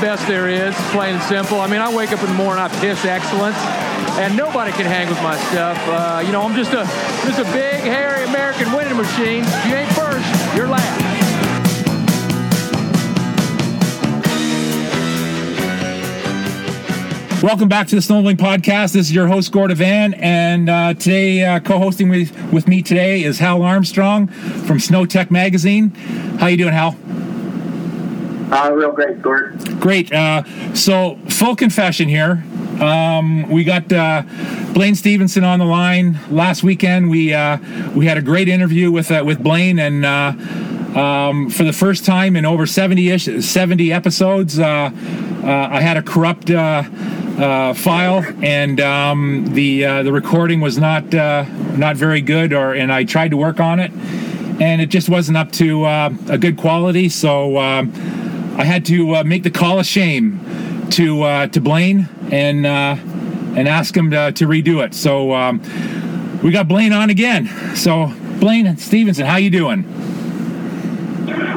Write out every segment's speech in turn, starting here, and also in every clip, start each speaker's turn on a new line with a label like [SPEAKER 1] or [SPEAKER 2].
[SPEAKER 1] best there is, plain and simple. I mean, I wake up in the morning, I piss excellence, and nobody can hang with my stuff. Uh, you know, I'm just a just a big, hairy American winning machine. If you ain't first, you're last.
[SPEAKER 2] Welcome back to the Snowmobiling Podcast. This is your host Gordon Avann, and uh, today uh, co-hosting with, with me today is Hal Armstrong from Snowtech Magazine. How you doing, Hal?
[SPEAKER 3] Uh, real great, Gordon.
[SPEAKER 2] Great. Uh, so, full confession here. Um, we got uh, Blain Stephenson on the line last weekend. We uh, we had a great interview with uh, with Blain, and uh, um, for the first time in over 70 ish 70 episodes, uh, uh, I had a corrupt file, and um, the the recording was not not very good, or and I tried to work on it, and it just wasn't up to a good quality. So um, I had to uh, make the call of shame to uh, to Blain and uh, and ask him to, to redo it. So um, we got Blain on again. So Blain Stephenson, how you doing?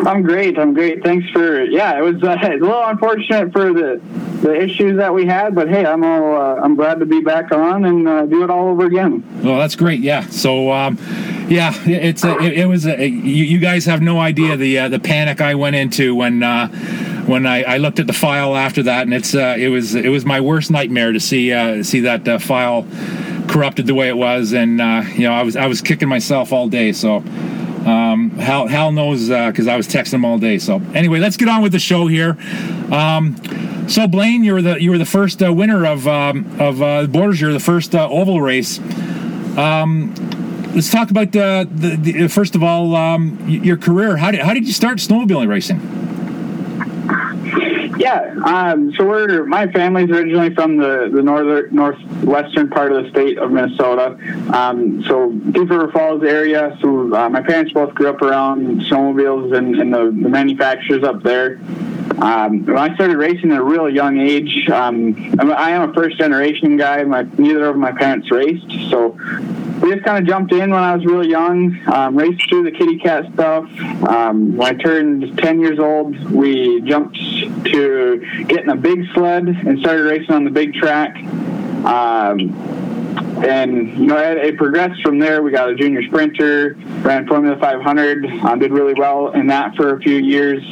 [SPEAKER 3] I'm great. I'm great. Thanks for yeah. It was uh, a little unfortunate for the the issues that we had, but hey, I'm all uh, I'm glad to be back on and uh, do it all over again.
[SPEAKER 2] Well, that's great. Yeah. So, um, yeah, it's a, it, it was a, you, you guys have no idea the uh, the panic I went into when uh, when I, I looked at the file after that, and it's uh, it was it was my worst nightmare to see uh, see that uh, file corrupted the way it was, and uh, you know I was I was kicking myself all day. So. Um, Hal, Hal knows because I was texting him all day. So anyway, let's get on with the show here. Um, so Blain, you were the you were the first uh, winner of um, of uh, Borders. the first uh, oval race. Um, let's talk about the, the, the first of all um, your career. How did how did you start snowmobiling racing?
[SPEAKER 3] Yeah. Um, so we're my family's originally from the the northern northwestern part of the state of Minnesota. Um, so Thief River Falls area. So uh, my parents both grew up around snowmobiles and, and the, the manufacturers up there. Um, I started racing at a real young age, um, I am a first generation guy. My, neither of my parents raced, so we just kind of jumped in when I was really young, um, raced through the kitty cat stuff. Um, when I turned 10 years old, we jumped to getting a big sled and started racing on the big track. Um, and you know it, it, progressed from there. We got a junior sprinter, ran Formula 500, um, did really well in that for a few years.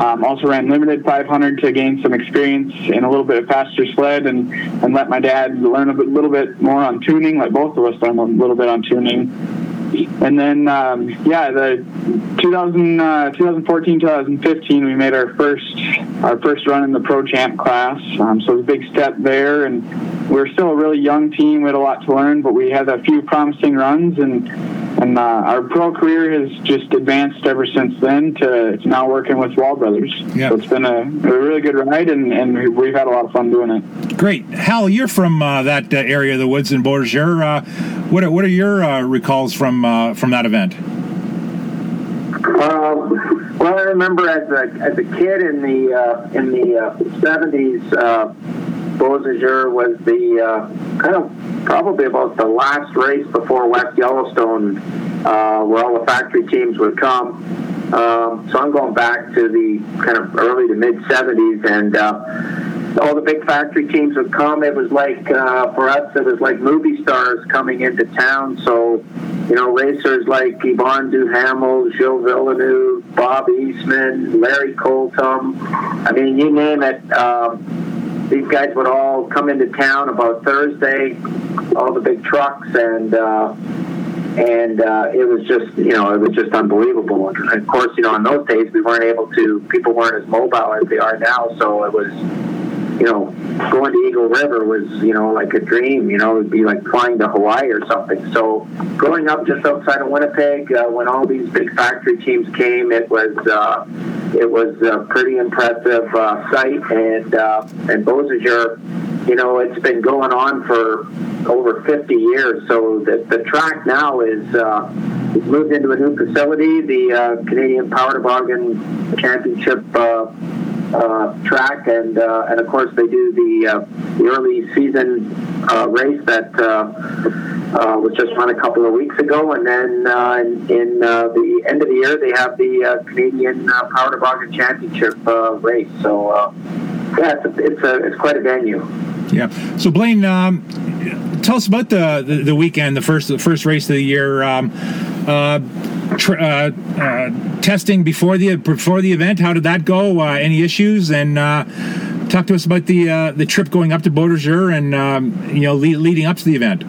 [SPEAKER 3] Um, also ran limited 500 to gain some experience in a little bit of faster sled and, and let my dad learn a bit, little bit more on tuning. Let both of us learn a little bit on tuning. And then, um, yeah, the 2000, uh, 2014, 2015, we made our first our first run in the Pro Champ class. Um, so it was a big step there, and we we're still a really young team. We had a lot to learn, but we had a few promising runs, and and uh, our pro career has just advanced ever since then to, to now working with Wall Brothers.
[SPEAKER 2] Yeah.
[SPEAKER 3] So it's been a, a really good ride, and, and we've had a lot of fun doing it.
[SPEAKER 2] Great, Hal. You're from uh, that uh, area of the woods in Beausejour. Uh, what are, what are your uh, recalls from uh, from that event?
[SPEAKER 4] Um, well, I remember as a as a kid in the uh, in the seventies, uh, Beausejour was the uh, kind of probably about the last race before West Yellowstone, uh, where all the factory teams would come. Um, so I'm going back to the kind of early to mid 70s, and uh, all the big factory teams would come. It was like uh, for us, it was like movie stars coming into town. So you know, racers like Yvon Duhamel, Gilles Villeneuve, Bob Eastman, Larry Colton. I mean, you name it. Um, these guys would all come into town about Thursday, all the big trucks, and uh, and uh, it was just you know it was just unbelievable. And of course, you know, in those days we weren't able to. People weren't as mobile as they are now, so it was you know, going to Eagle River was, you know, like a dream. You know, it'd be like flying to Hawaii or something. So, growing up just outside of Winnipeg, uh, when all these big factory teams came, it was uh, it was a pretty impressive uh, sight. And uh, and Beausejour, you know, it's been going on for over 50 years. So the the track now is. Uh, it's moved into a new facility, the uh, Canadian Power Toboggan Championship uh, track, and uh, and of course they do the uh, the early season uh, race that uh, was just run a couple of weeks ago, and then in, in the end of the year they have the Canadian Power Toboggan Championship race. So yeah, it's it's, a, it's quite a venue.
[SPEAKER 2] Yeah. So Blain, um, tell us about the, the, the weekend, the first the first race of the year. Um, uh, tr- uh, uh, testing before the before the event. How did that go? Uh, any issues? And uh, talk to us about the uh, the trip going up to Beausejour and um, you know le- leading up to the event.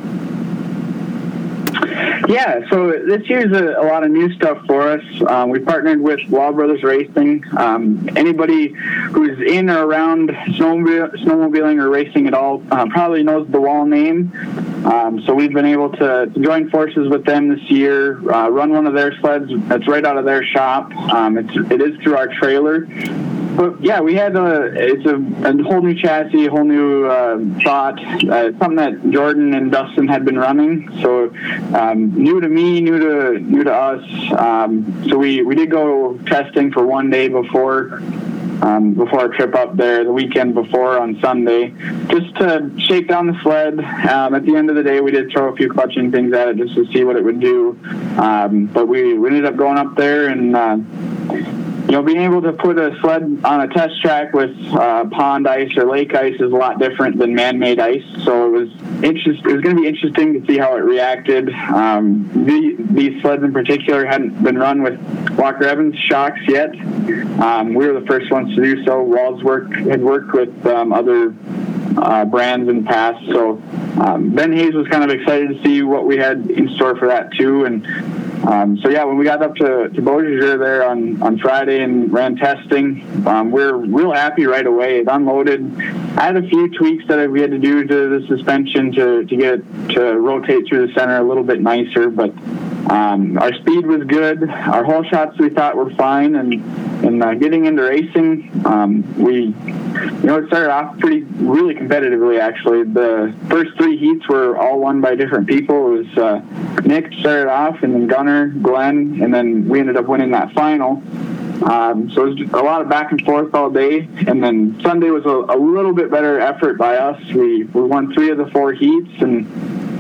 [SPEAKER 3] Yeah, so this year's a, a lot of new stuff for us. Um, we partnered with Wall Brothers Racing. Um, anybody who's in or around snowmobile, snowmobiling or racing at all uh, probably knows the Wall name. Um, so we've been able to, to, join forces with them this year, uh, run one of their sleds that's right out of their shop. Um, it's, it is through our trailer but yeah, we had a it's a, a whole new chassis, a whole new uh, thought, uh, something that Jordan and Dustin had been running. So um, new to me, new to new to us. Um, so we we did go testing for one day before. Um, before our trip up there, the weekend before on Sunday, just to shake down the sled. Um, at the end of the day, we did throw a few clutching things at it just to see what it would do. Um, but we, we ended up going up there and uh, you know, being able to put a sled on a test track with uh, pond ice or lake ice is a lot different than man-made ice. So it was interest. It was going to be interesting to see how it reacted. Um, the, these sleds in particular hadn't been run with Walker Evans shocks yet. Um, we were the first ones to do so. Walls work had worked with um, other uh, brands in the past. So um, Ben Hayes was kind of excited to see what we had in store for that too, and um, so yeah, when we got up to, to Beausejour there on, on Friday and ran testing, um, we are real happy right away. It unloaded. I had a few tweaks that we had to do to the suspension to, to get it to rotate through the center a little bit nicer, but um, our speed was good. Our hole shots we thought were fine, and and uh, getting into racing, um, we you know it started off pretty really competitively. Actually, the first three heats were all won by different people. It was uh, Nick started off, and then Gunner, Glenn, and then we ended up winning that final. Um, so it was a lot of back and forth all day, and then Sunday was a, a little bit better effort by us. We we won three of the four heats, and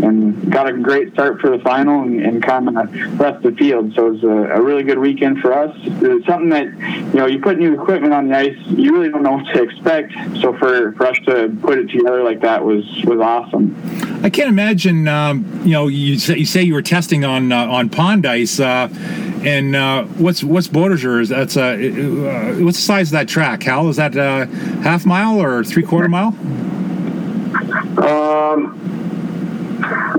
[SPEAKER 3] and got a great start for the final and, and kind of left the field. So it was a, a, really good weekend for us. It was something that, you know, you put new equipment on the ice, you really don't know what to expect. So for, for us to put it together like that was, was awesome.
[SPEAKER 2] I can't imagine, um, you know, you say, you say you were testing on uh, on pond ice. Uh, and uh, what's what's Beausejour? That's uh, uh, what's the size of that track? Hal, is that uh, half mile or three quarter mile?
[SPEAKER 4] Um,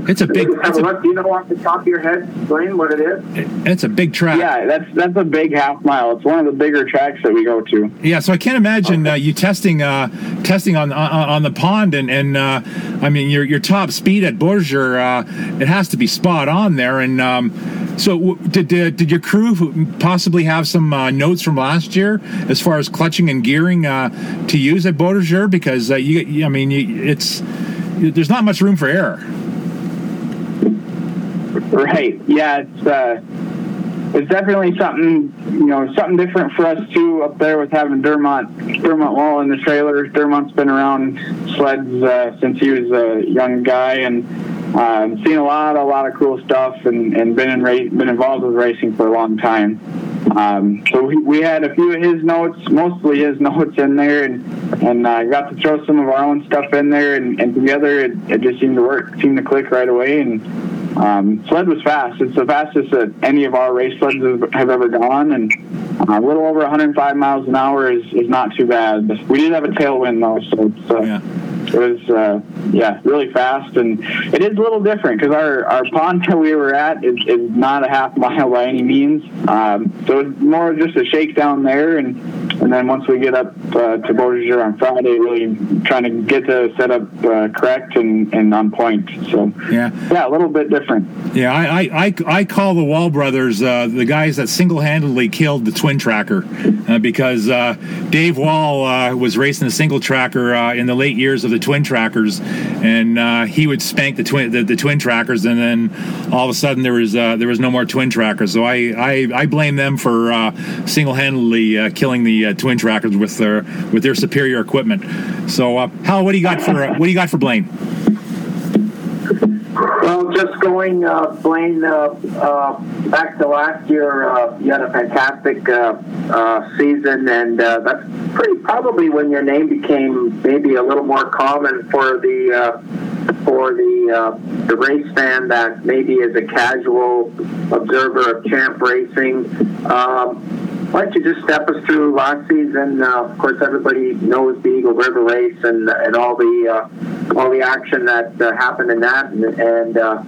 [SPEAKER 2] it's a big. It's
[SPEAKER 4] a, do you know off the top of your head, explain what it is?
[SPEAKER 2] It's a big track.
[SPEAKER 3] Yeah, that's that's a big half mile. It's one of the bigger tracks that we go to.
[SPEAKER 2] Yeah, so I can't imagine okay. uh, you testing uh, testing on, on, on the pond and and uh, I mean your your top speed at Beausejour, uh, it has to be spot on there. And um, so did, did did your crew possibly have some uh, notes from last year as far as clutching and gearing uh, to use at Beausejour? Because you, I mean, you, it's there's not much room for error.
[SPEAKER 3] Right. Yeah, it's uh, it's definitely something you know something different for us too up there with having Dermont Dermont Wall in the trailer. Dermont's been around sleds uh, since he was a young guy and um, seen a lot a lot of cool stuff and, and been in ra- been involved with racing for a long time. Um, so we, we had a few of his notes, mostly his notes in there, and and uh, got to throw some of our own stuff in there, and, and together it, it just seemed to work, seemed to click right away, and um, sled was fast. It's the fastest that any of our race sleds have ever gone, and uh, a little over 105 miles an hour is, is not too bad. We did have a tailwind though, so uh, yeah. It was uh, yeah really fast, and it is a little different because our our pond that we were at is, is not a half mile by any means. Um, so it's more just a shakedown there, and and then once we get up uh, to Beausejour on Friday, really trying to get the setup uh, correct and, and on point. So
[SPEAKER 2] yeah,
[SPEAKER 3] yeah, a little bit different.
[SPEAKER 2] Yeah, I I, I call the Wall brothers uh, the guys that single handedly killed the twin tracker uh, because uh, Dave Wall uh, was racing a single tracker in the late years of the twin trackers, and he would spank the twin the, the, twin trackers, and then all of a sudden there was there was no more twin trackers. So I I, I blame them for single handedly killing the uh, twin trackers with their with their superior equipment. So, uh, Hal, what do you got for uh, what do you got for
[SPEAKER 4] Blain? Just going, uh, Blain, uh, uh, back to last year, uh, you had a fantastic uh, uh, season, and that's pretty probably when your name became maybe a little more common for the for the the race fan that maybe is a casual observer of champ racing. Um, why don't you just step us through last season? Uh, of course, everybody knows the Eagle River race and and all the uh, all the action that uh, happened in that, and and, uh,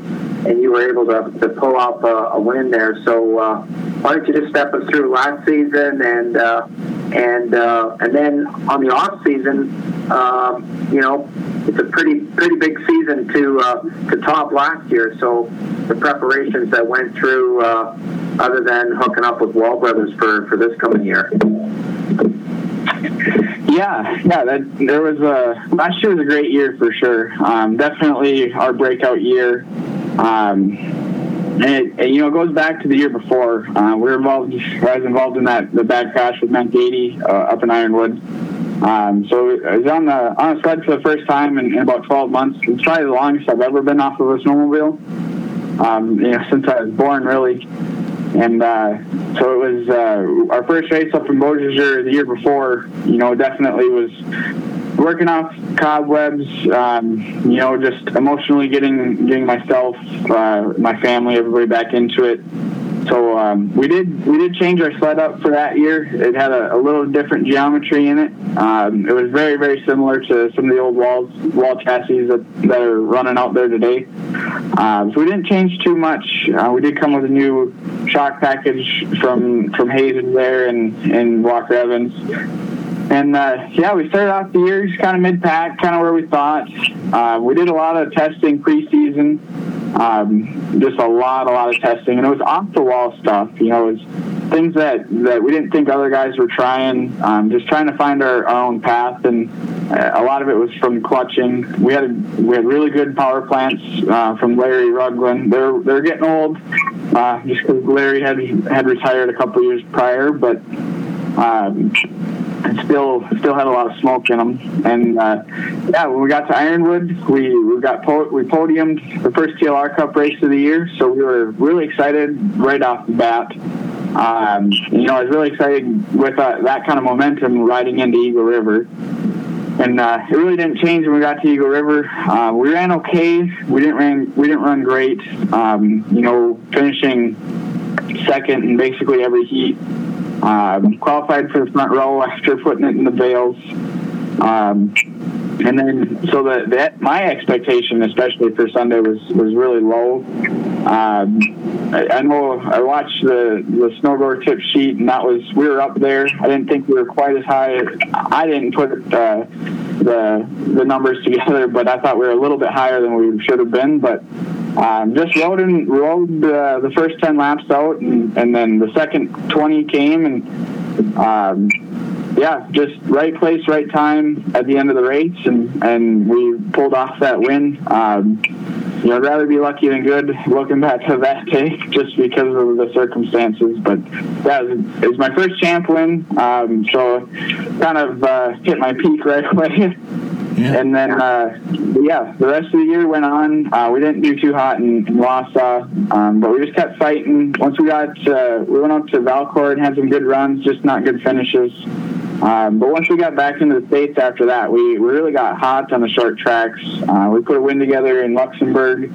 [SPEAKER 4] and you were able to, to pull off a, a win there. So uh, why don't you just step us through last season and uh, and uh, and then on the off season, um, you know, it's a pretty pretty big season to uh, to top last year. So the preparations that went through, uh, other than hooking up with Wall Brothers for for this coming year.
[SPEAKER 3] Yeah, yeah. That there was a last year was a great year for sure. Um, definitely our breakout year. Um, and it, it, you know, it goes back to the year before. Uh, we were involved. I was involved in that the bad crash with Menk80 uh, up in Ironwood. Um, so I was on the on a sled for the first time in, in, about 12 months. It's probably the longest I've ever been off of a snowmobile. Um, you know, since I was born, really. And uh, so it was uh, our first race up in Beausejour the year before. You know, definitely was working off cobwebs. Um, you know, just emotionally getting getting myself, uh, my family, everybody back into it. So um, we did we did change our sled up for that year. It had a, a little different geometry in it. Um, it was very very similar to some of the old walls wall chassis that, that are running out there today. Um, so we didn't change too much. Uh, we did come with a new shock package from from Hazen there and and Walker Evans. And uh, yeah, we started off the year just kind of mid pack, kind of where we thought. Uh, we did a lot of testing preseason, um, just a lot, a lot of testing, and it was off the wall stuff. You know, it was things that that we didn't think other guys were trying. Um, just trying to find our, our own path, and uh, a lot of it was from clutching. We had a, we had really good power plants uh, from Larry Ruglin. They're they're getting old, uh, just because Larry had had retired a couple years prior, but. Um, still still had a lot of smoke in them. And uh, yeah, when we got to Ironwood, we we got po- we podiumed the first TLR Cup race of the year, so we were really excited right off the bat. Um, you know, I was really excited with uh, that kind of momentum riding into Eagle River. And uh, it really didn't change when we got to Eagle River. Uh, we ran okay. We didn't run. We didn't run great. Um, you know, finishing second in basically every heat. Um, qualified for the front row after putting it in the bales. Um, and then, so the, the, my expectation, especially for Sunday, was was really low. Um, I, I, know I watched the the snowboard tip sheet, and that was we were up there. I didn't think we were quite as high. I didn't put uh, the the numbers together, but I thought we were a little bit higher than we should have been. But um, just rode and rode uh, the first 10 laps out and, and then the second 20 came and um, yeah just right place right time at the end of the race and, and we pulled off that win um, you know, I'd rather be lucky than good looking back to that day just because of the circumstances. But it was my first champ win, um, so kind of uh, hit my peak right away. Yeah. And then, uh, yeah, the rest of the year went on. Uh, we didn't do too hot in, in Wausau, um, but we just kept fighting. Once we got, uh, we went up to Valcourt and had some good runs, just not good finishes. Um, but once we got back into the States after that, we, we really got hot on the short tracks. Uh, we put a win together in Luxemburg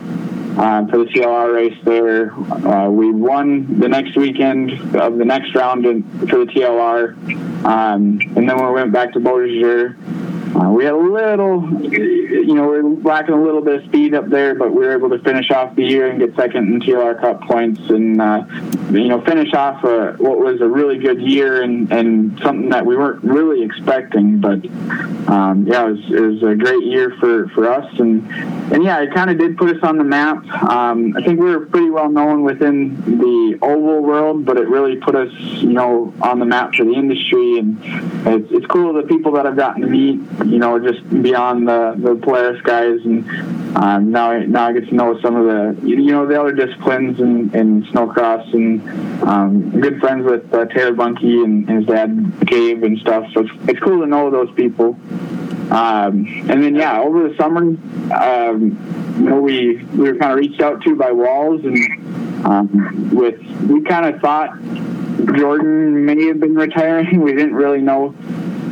[SPEAKER 3] uh, for the TLR race there. Uh, we won the next weekend of the next round in, for the TLR. Um, and then we went back to Beausejour. Uh, we had a little, you know, we are lacking a little bit of speed up there, but we were able to finish off the year and get second in TLR Cup points and, uh, you know, finish off a, what was a really good year and, and something that we weren't really expecting. But, um, yeah, it was, it was a great year for, for us. And, and yeah, it kind of did put us on the map. Um, I think we were pretty well known within the oval world, but it really put us, you know, on the map for the industry. And it's, it's cool the people that I've gotten to meet you know, just beyond the the Polaris guys, and um, now now I get to know some of the you know the other disciplines in, in snowcross, and um, good friends with uh, Taylor Bunky and, and his dad Gabe and stuff. So it's, it's cool to know those people. Um, and then yeah, over the summer, um, you know, we we were kind of reached out to by Walls, and um, with we kind of thought Jordan may have been retiring. We didn't really know.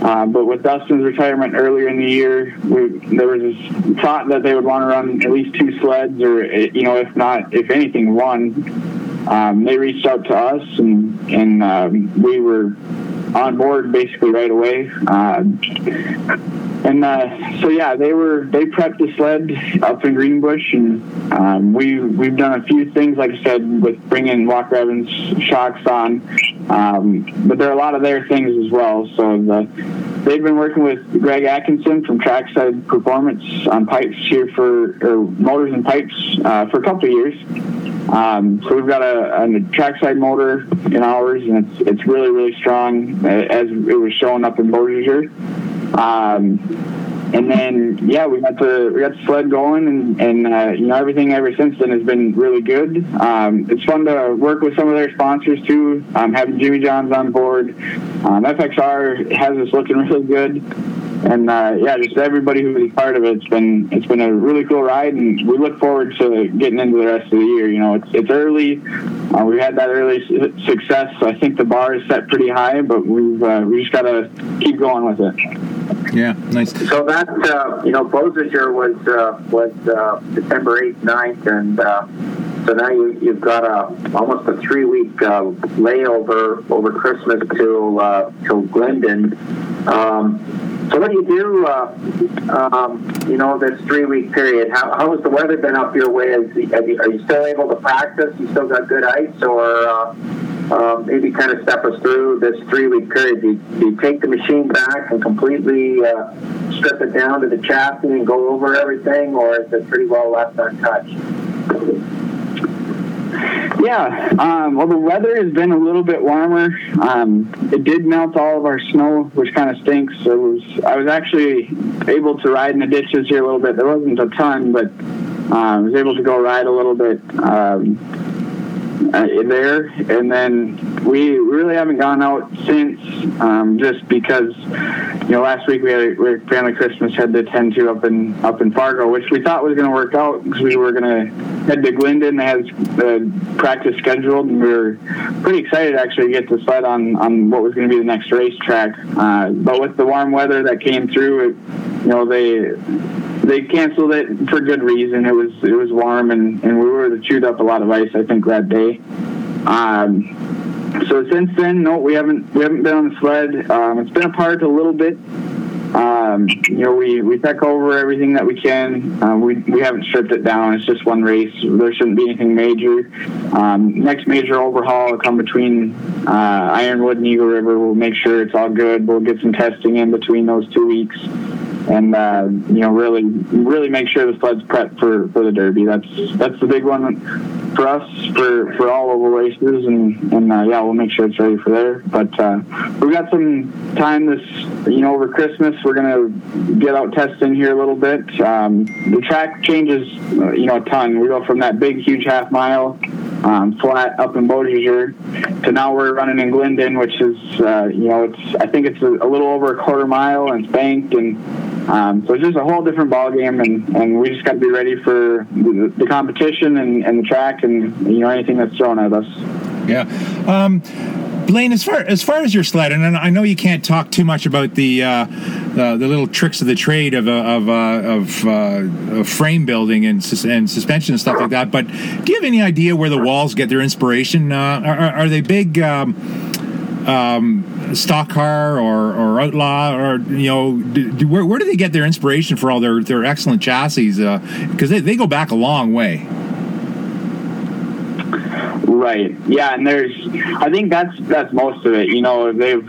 [SPEAKER 3] Uh, but with Dustin's retirement earlier in the year, we, there was this thought that they would want to run at least two sleds, or you know, if not, if anything, one. Um, they reached out to us, and and um, we were on board basically right away. Uh, and uh, so yeah, they were they prepped the sled up in Greenbush, and um, we we've done a few things, like I said, with bringing Walker Evans shocks on. Um, but there are a lot of their things as well. So the, they've been working with Greg Atkinson from Trackside Performance on pipes here for or motors and pipes uh, for a couple of years. Um, so we've got a, a trackside motor in ours, and it's it's really really strong, uh, as it was showing up in Beausejour. Um, Thank you and then yeah, we got the we got the sled going, and and uh, you know everything ever since then has been really good. Um, it's fun to work with some of their sponsors too. Um, having Jimmy Johns on board, um, FXR has us looking really good, and uh, yeah, just everybody who was part of it. It's been it's been a really cool ride, and we look forward to getting into the rest of the year. You know, it's it's early. Uh, we've had that early success, so I think the bar is set pretty high, but we've uh, we just got to keep going with it.
[SPEAKER 2] Yeah, nice.
[SPEAKER 4] So that uh, you know, Beausejour was uh, was uh, December eighth, 9th, and uh, so now you, you've got a almost a three week uh, layover over Christmas till uh, till Glendon. Um, so what do you do? Uh, um, you know, this three week period. How, how has the weather been up your way? Is, you, are you still able to practice? You still got good ice, or uh, uh, maybe kind of step us through this three week period? Do you, do you take the machine back and completely uh, strip it down to the chassis and go over everything, or is it pretty well left untouched?
[SPEAKER 3] Yeah, um, well, the weather has been a little bit warmer. Um, it did melt all of our snow, which kind of stinks. It was I was actually able to ride in the ditches here a little bit. There wasn't a ton, but uh, I was able to go ride a little bit. Um, uh, there, and then we really haven't gone out since, um, just because you know last week we had, a, family Christmas had to attend to up in up in Fargo, which we thought was going to work out because we were going to head to Glendon. They had the practice scheduled, and we were pretty excited actually to get to sled on on what was going to be the next racetrack. Uh, but with the warm weather that came through, it, you know they they canceled it for good reason. It was it was warm and, and we were chewed up a lot of ice. I think that day. Um, so since then, no, we haven't we haven't been on the sled. Um, it's been apart a little bit. Um, you know, we, we check over everything that we can. Uh, we, we haven't stripped it down. It's just one race. There shouldn't be anything major. Um, next major overhaul will come between uh, Ironwood and Eagle River. We'll make sure it's all good. We'll get some testing in between those two weeks and uh, you know really really make sure the sled's prepped for, for the Derby. That's that's the big one for us for, for all oval races, and and uh, yeah, we'll make sure it's ready for there. But uh, we've got some time this you know over Christmas. We're gonna get out testing here a little bit. Um, the track changes uh, you know a ton. We go from that big huge half mile. Um, flat up in Beausejour to now we're running in Glendon, which is uh, you know it's I think it's a, a little over a quarter mile and it's banked and um, so it's just a whole different ball game, and, and we just got to be ready for the, the competition and, and, the track, and you know anything that's thrown at us.
[SPEAKER 2] Yeah. Um, Blain, as far as far as your sled, and I know you can't talk too much about the uh, the, the, little tricks of the trade of uh, of uh, of, uh, of, frame building and and suspension and stuff like that, but do you have any idea where the walls get their inspiration? Uh, are, are, they big? Um, um, stock car or, or outlaw or you know do, do, where, where do they get their inspiration for all their, their excellent chassis because uh, they, they go back a long way.
[SPEAKER 3] Right. Yeah and there's i think that's that's most of it. You know they've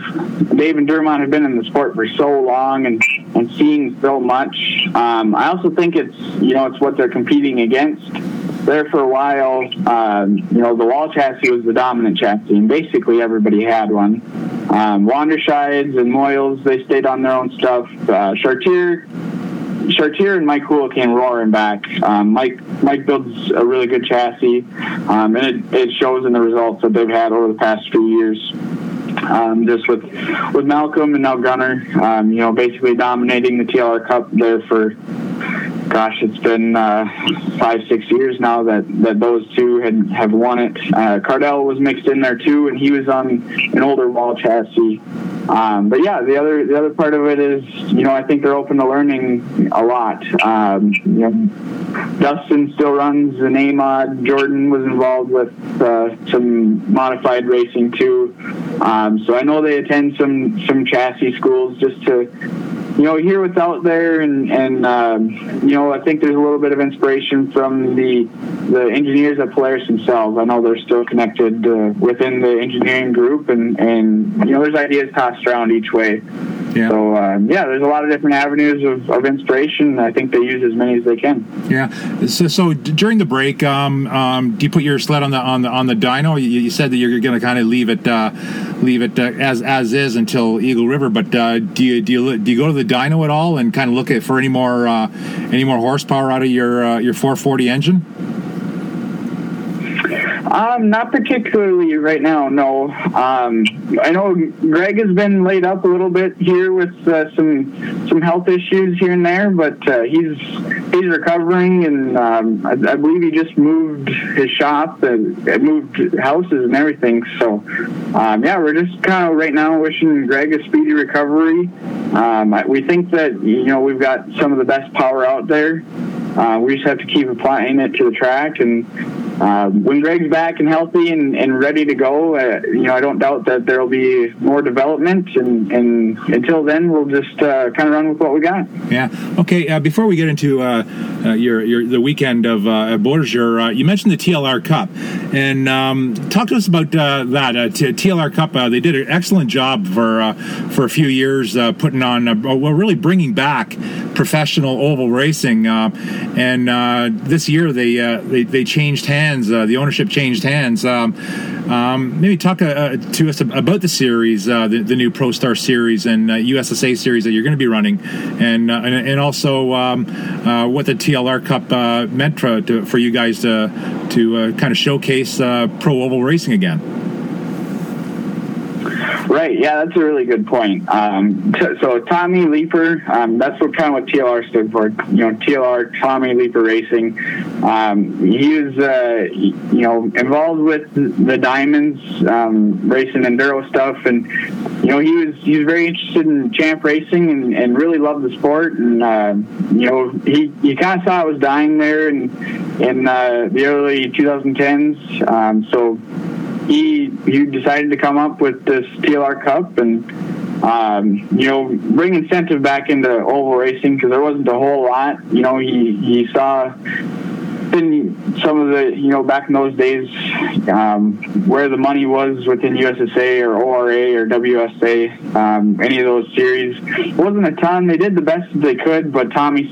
[SPEAKER 3] dave and dermont have been in the sport for so long and and seen so much. Um, i also think it's you know it's what they're competing against there for a while, um, you know, the wall chassis was the dominant chassis, and basically everybody had one. Um, Wanderscheids and Moyles, they stayed on their own stuff. Uh, Chartier, Chartier and Mike Cool came roaring back. Um, Mike Mike builds a really good chassis, um, and it, it shows in the results that they've had over the past few years. Um, just with with Malcolm and now Gunner, um, you know, basically dominating the TLR Cup there for gosh, it's been uh, five, six years now that, that those two had have won it. Uh, Cardell was mixed in there too, and he was on an older wall chassis. Um, but yeah, the other the other part of it is, you know, I think they're open to learning a lot. Um, you know, Dustin still runs an AMOD. Jordan was involved with uh, some modified racing too. Um, so I know they attend some some chassis schools just to you know, hear what's out there, and and um, you know, I think there's a little bit of inspiration from the the engineers at Polaris themselves. I know they're still connected uh, within the engineering group, and and you know, there's ideas passed around each way. Yeah. So um, yeah, there's a lot of different avenues of, of inspiration. I think they use as many as they can.
[SPEAKER 2] Yeah. So, so during the break, um, um, do you put your sled on the on the on the dyno? You, you said that you're going to kind of leave it uh, leave it uh, as as is until Eagle River. But uh, do you do you do you go to the dyno at all and kind of look at for any more uh, any more horsepower out of your uh, your 440 engine?
[SPEAKER 3] Um, not particularly right now. No. Um, I know Greg has been laid up a little bit here with uh, some some health issues here and there, but uh, he's he's recovering, and um, I, I, believe he just moved his shop and moved houses and everything. So, um, yeah, we're just kind of right now wishing Greg a speedy recovery. Um, we think that you know we've got some of the best power out there. Uh, we just have to keep applying it to the track and uh, when Greg's back and healthy and, and ready to go, uh, you know, I don't doubt that there will be more development. And, and until then, we'll just uh, kind of run with what we got.
[SPEAKER 2] Yeah. Okay. Uh, before we get into uh, uh, your, your the weekend of uh, Beausejour, you mentioned the TLR Cup, and um, talk to us about that. T- TLR Cup. they did an excellent job for for a few years putting on, well, really bringing back professional oval racing. and this year they, they they changed hands. Uh, the ownership changed hands. Um, um, maybe talk uh, uh to us about the series, uh, the, the, new Pro Star series and USSA uh, series that you're going to be running, and uh, and, and, also um, what the TLR Cup meant for, to, for you guys to to kind of showcase pro oval racing again.
[SPEAKER 3] Right. Yeah, that's a really good point. Um, t- so Tommy Leeper, um, that's what kind of what TLR stood for. You know, TLR Tommy Leeper Racing. Um, he was, uh, you know, involved with the Diamonds um, racing enduro stuff, and you know, he was he was very interested in champ racing and, and really loved the sport. And uh, you know, he he kind of saw it was dying there in in uh, the early 2010s. Um, so he he decided to come up with this TLR Cup and um, you know bring incentive back into oval racing because there wasn't a whole lot. You know he he saw some of the, you know, back in those days, um, where the money was within USSA or ORA or WSA, um, any of those series, wasn't a ton. They did the best that they could, but Tommy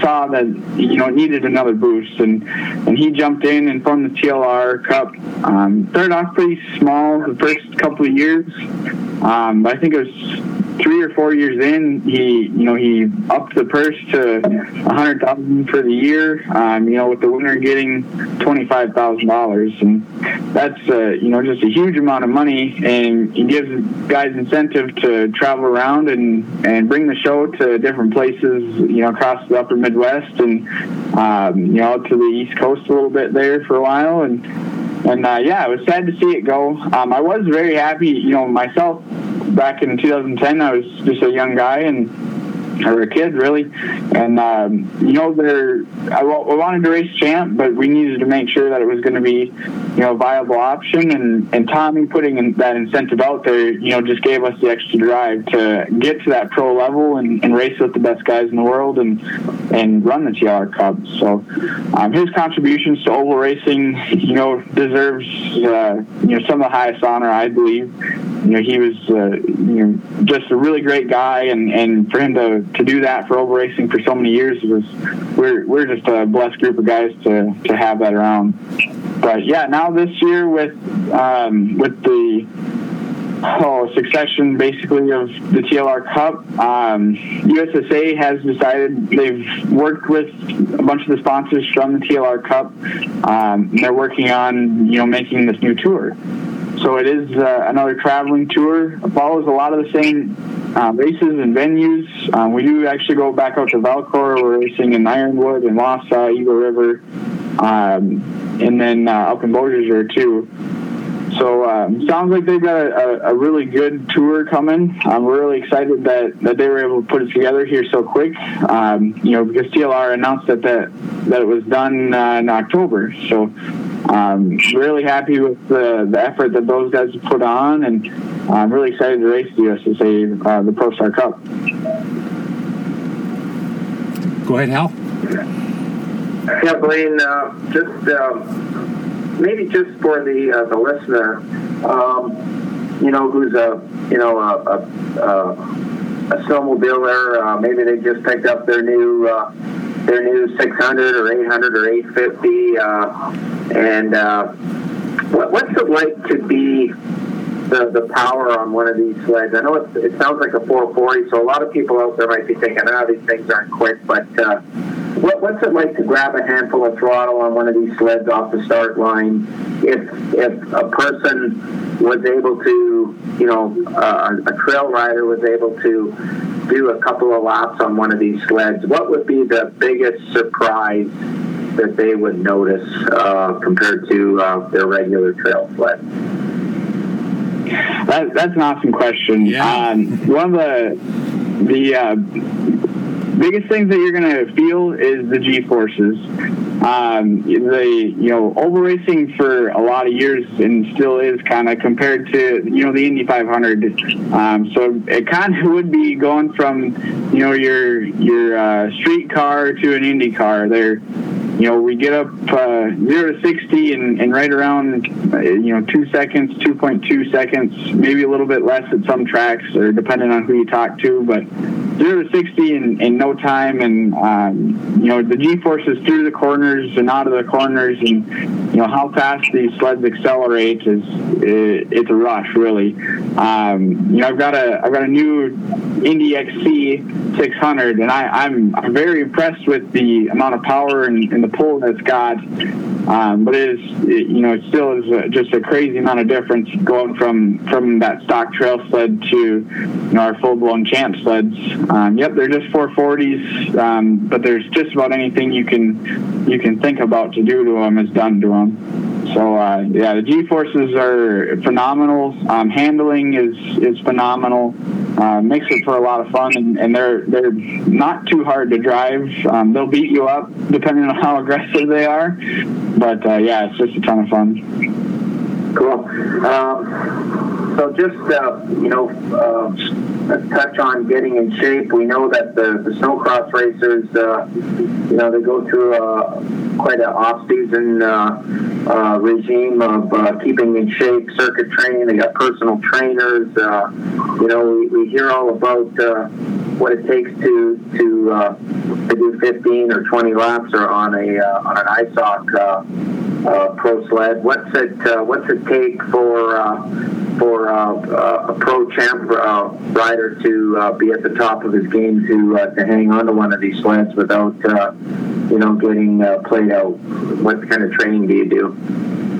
[SPEAKER 3] saw that, you know, needed another boost, and and he jumped in and formed the TLR Cup. Um, started off pretty small the first couple of years, um, but I think it was three or four years in, he you know he upped the purse to a hundred thousand for the year. Um, you know, with the getting twenty five thousand dollars, and that's uh, you know just a huge amount of money, and it gives guys incentive to travel around and and bring the show to different places. You know, across the Upper Midwest and um, you know to the East Coast a little bit there for a while, and and uh, yeah, it was sad to see it go. Um, I was very happy, you know, myself back in 2010, I was just a young guy and or a kid really, and um, you know, there I, I wanted to race champ, but we needed to make sure that it was going to be, you know, a viable option. And and Tommy putting in that incentive out there, you know, just gave us the extra drive to get to that pro level and, and race with the best guys in the world and and run the TLR Cup. So um, his contributions to oval racing, you know, deserves uh, you know some of the highest honor I believe. You know, he was uh, you know just a really great guy, and and for him to to do that for oval racing for so many years was we're we're just a blessed group of guys to to have that around. But yeah, now this year with um, with the oh, succession basically of the TLR Cup. Um, USSA has decided they've worked with a bunch of the sponsors from the TLR Cup. Um, they're working on you know making this new tour. So it is uh, another traveling tour. It follows a lot of the same uh, races and venues. Um, we do actually go back out to Valcourt. We're racing in Ironwood and Wausau, Eagle River, um, and then uh, up in Beausejour too. So um, sounds like they've got a, a, really good tour coming. Um, we're really excited that, that they were able to put it together here so quick. Um, you know, because TLR announced that that, that it was done uh, in October. So um, really happy with the, the effort that those guys put on, and I'm really excited to race the USSA uh, the Pro Star Cup.
[SPEAKER 2] Go ahead, Hal.
[SPEAKER 4] Yeah, Blain. Uh, just um, maybe just for the uh, the listener, um, you know, who's a you know a a, a, a snowmobiler, uh, maybe they just picked up their new uh, their new 600 or 800 or 850, uh, and uh, what, what's it like to be the, the power on one of these sleds. I know it, it sounds like a 440, so a lot of people out there might be thinking, "Ah, oh, these things aren't quick." But uh, what, what's it like to grab a handful of throttle on one of these sleds off the start line? If if a person was able to, you know, uh, a trail rider was able to do a couple of laps on one of these sleds, what would be the biggest surprise that they would notice uh, compared to uh, their regular trail sled?
[SPEAKER 3] That, that's an awesome question. Yeah. Um, one of the the uh, biggest things that you're going to feel is the G forces. Um, the you know over racing for a lot of years and still is kind of compared to you know the Indy 500. Um, so it kind of would be going from you know your your uh, street car to an Indy car. There you know, we get up uh, zero to sixty in, in right around uh, you know two seconds, two point two seconds, maybe a little bit less at some tracks, or depending on who you talk to. But zero to sixty in, in no time, and um, you know the G forces through the corners and out of the corners, and you know how fast these sleds accelerate is it, it's a rush, really. Um, you know, I've got a I've got a new Indy XC 600, and I, I'm I'm very impressed with the amount of power and, and the pull that it's got. Um, but it is, it, you know, it still is a, just a crazy amount of difference going from from that stock trail sled to you know our full blown champ sleds. Um, yep, they're just 440s, um, but there's just about anything you can you can think about to do to them is done to them. So uh, yeah, the G forces are phenomenal. Um, handling is is phenomenal. Uh, makes it for a lot of fun, and, and they're they're not too hard to drive. Um, they'll beat you up depending on how aggressive they are, but uh, yeah, it's just a ton of fun.
[SPEAKER 4] Cool. Um, so just uh, you know, uh, touch on getting in shape. We know that the, the snowcross racers, uh, you know, they go through a, quite an off-season uh, uh, regime of uh, keeping in shape, circuit training. They got personal trainers. you know, we, we hear all about what it takes to to uh, to do 15 or 20 laps or on a uh, on an ISOC uh, uh, pro sled. What's it uh, What's it take for uh, for a pro champ rider to be at the top of his game to to hang on to one of these sleds without you know getting played out? What kind of training do you do?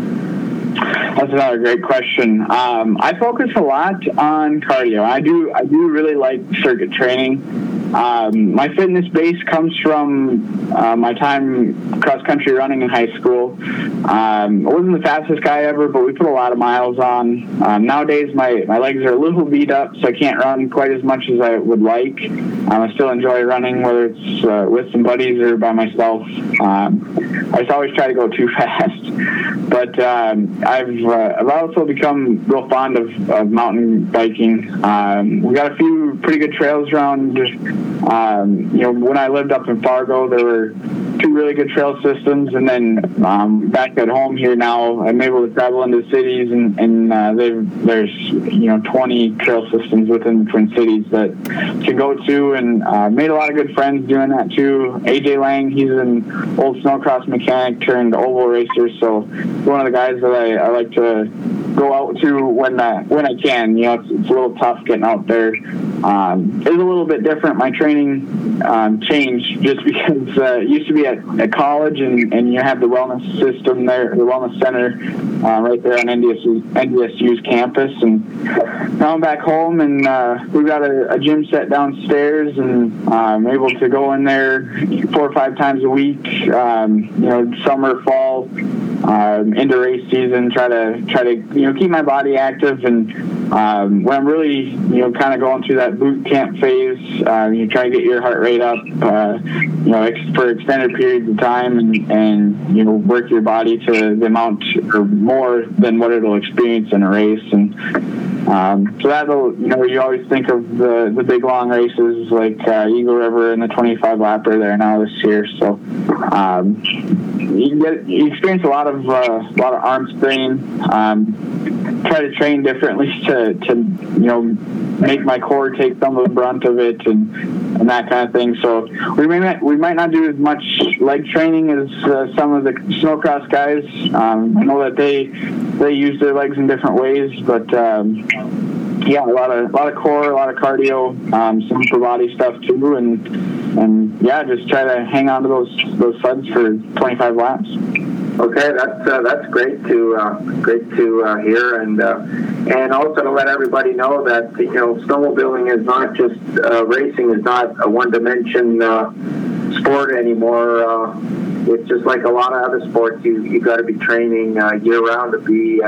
[SPEAKER 3] That's another great question. Um, I focus a lot on cardio. I do I do really like circuit training. Um, my fitness base comes from uh, my time cross country running in high school. Um, I wasn't the fastest guy ever, but we put a lot of miles on. Um, nowadays, my, my legs are a little beat up, so I can't run quite as much as I would like. Um, I still enjoy running, whether it's uh, with some buddies or by myself. Um, I just always try to go too fast. But um, I've uh, I've also become real fond of, of mountain biking. we got a few pretty good trails around um, you know, when I lived up in Fargo, there were two really good trail systems, and then um, back at home here now, I'm able to travel into cities, and, and uh, there's you know 20 trail systems within the Twin Cities that to go to, and uh, made a lot of good friends doing that too. AJ Lang, he's an old snowcross mechanic turned oval racer, so one of the guys that I, I like to go out to when uh, when I can. You know, it's, it's a little tough getting out there um, is a little bit different. My training um, changed just because uh, it used to be at, college, and, and you have the wellness system there, the wellness center uh, right there on NDSU, NDSU's campus. And now I'm back home, and uh, we've got a, a gym set downstairs, and I'm able to go in there four or five times a week. Um, you know, summer, fall, um, into race season. Try to try to you know keep my body active, and um, when I'm really you know kind of going through that boot camp phase, uh, you try to get your heart rate up, uh, you know, ex- for extended periods of time, and and you know work your body to the amount or more than what it'll experience in a race, and um, so that'll you know you always think of the the big long races like uh, Eagle River and the 25 lapper there now this year. So um, you get you experience a lot of uh, a lot of arm strain. Um, try to train differently to to you know make my core take some of the brunt of it and and that kind of thing. So we may not, we might not do as much leg training as uh, some of the snowcross guys. Um, I know that they they use their legs in different ways, but um, yeah, a lot of a lot of core, a lot of cardio, um, some upper body stuff too, and and yeah, just try to hang on to those those sleds for 25 laps.
[SPEAKER 4] Okay, that's uh, that's great to uh, great to uh, hear, and uh, and also to let everybody know that you know snowmobiling is not just uh, racing is not a one dimension uh, sport anymore. it's just like a lot of other sports. You you got to be training year round to be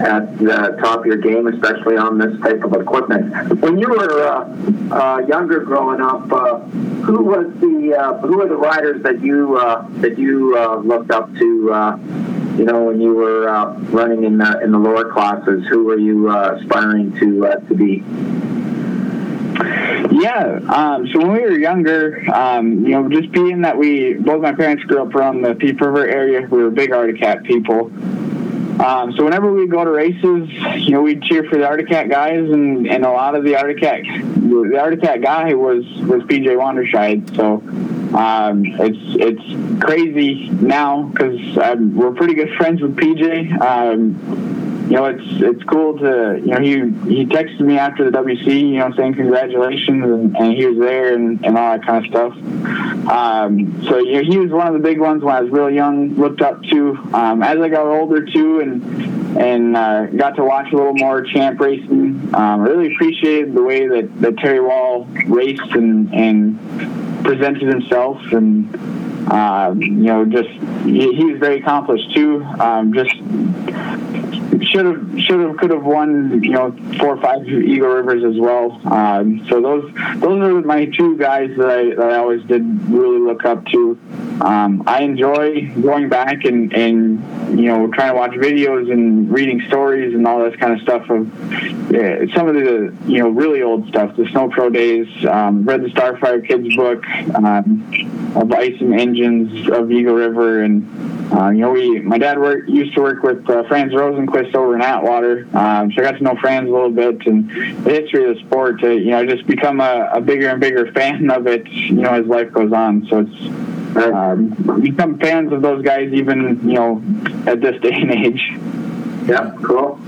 [SPEAKER 4] at the top of your game, especially on this type of equipment. When you were uh, uh, younger, growing up, uh, who was the who were the riders that you that you looked up to? You know, when you were running in the in the lower classes, who were you aspiring to to be?
[SPEAKER 3] Yeah. Um, so when we were younger, um, you know, just being that we both my parents grew up around the Peace River area, we were big Arctic Cat people. Um, so whenever we go to races, you know, we'd cheer for the Arctic Cat guys, and, and a lot of the Arctic Cat, the Arctic Cat guy was was PJ Wanderscheid. So um, it's it's crazy now because we're pretty good friends with PJ. Um, you know, it's it's cool to you know he he texted me after the WC, you know, saying congratulations, and, and he was there and, and all that kind of stuff. Um, so you know, he was one of the big ones when I was real young, looked up to. Um, as I got older too, and and uh, got to watch a little more champ racing, um, really appreciated the way that, that Terry Wahl raced and and presented himself and. Um, you know, just he, he, was very accomplished too. Um, just should have should have could have won you know four or five Eagle Rivers as well. Um, so those those are my two guys that I, that I always did really look up to. Um, I enjoy going back and, and you know trying to watch videos and reading stories and all this kind of stuff of yeah, some of the you know really old stuff, the Snow Pro days. Um, read the Starfire Kids book um, of ice and engines of Eagle River and uh, you know, we my dad worked used to work with uh, Franz Rosenquist over in Atwater, um, so I got to know Franz a little bit and the history of the sport. To, you know, just become a, a bigger and bigger fan of it. You know, as life goes on. So it's um, become fans of those guys even you know at this day and age.
[SPEAKER 4] Yeah, cool.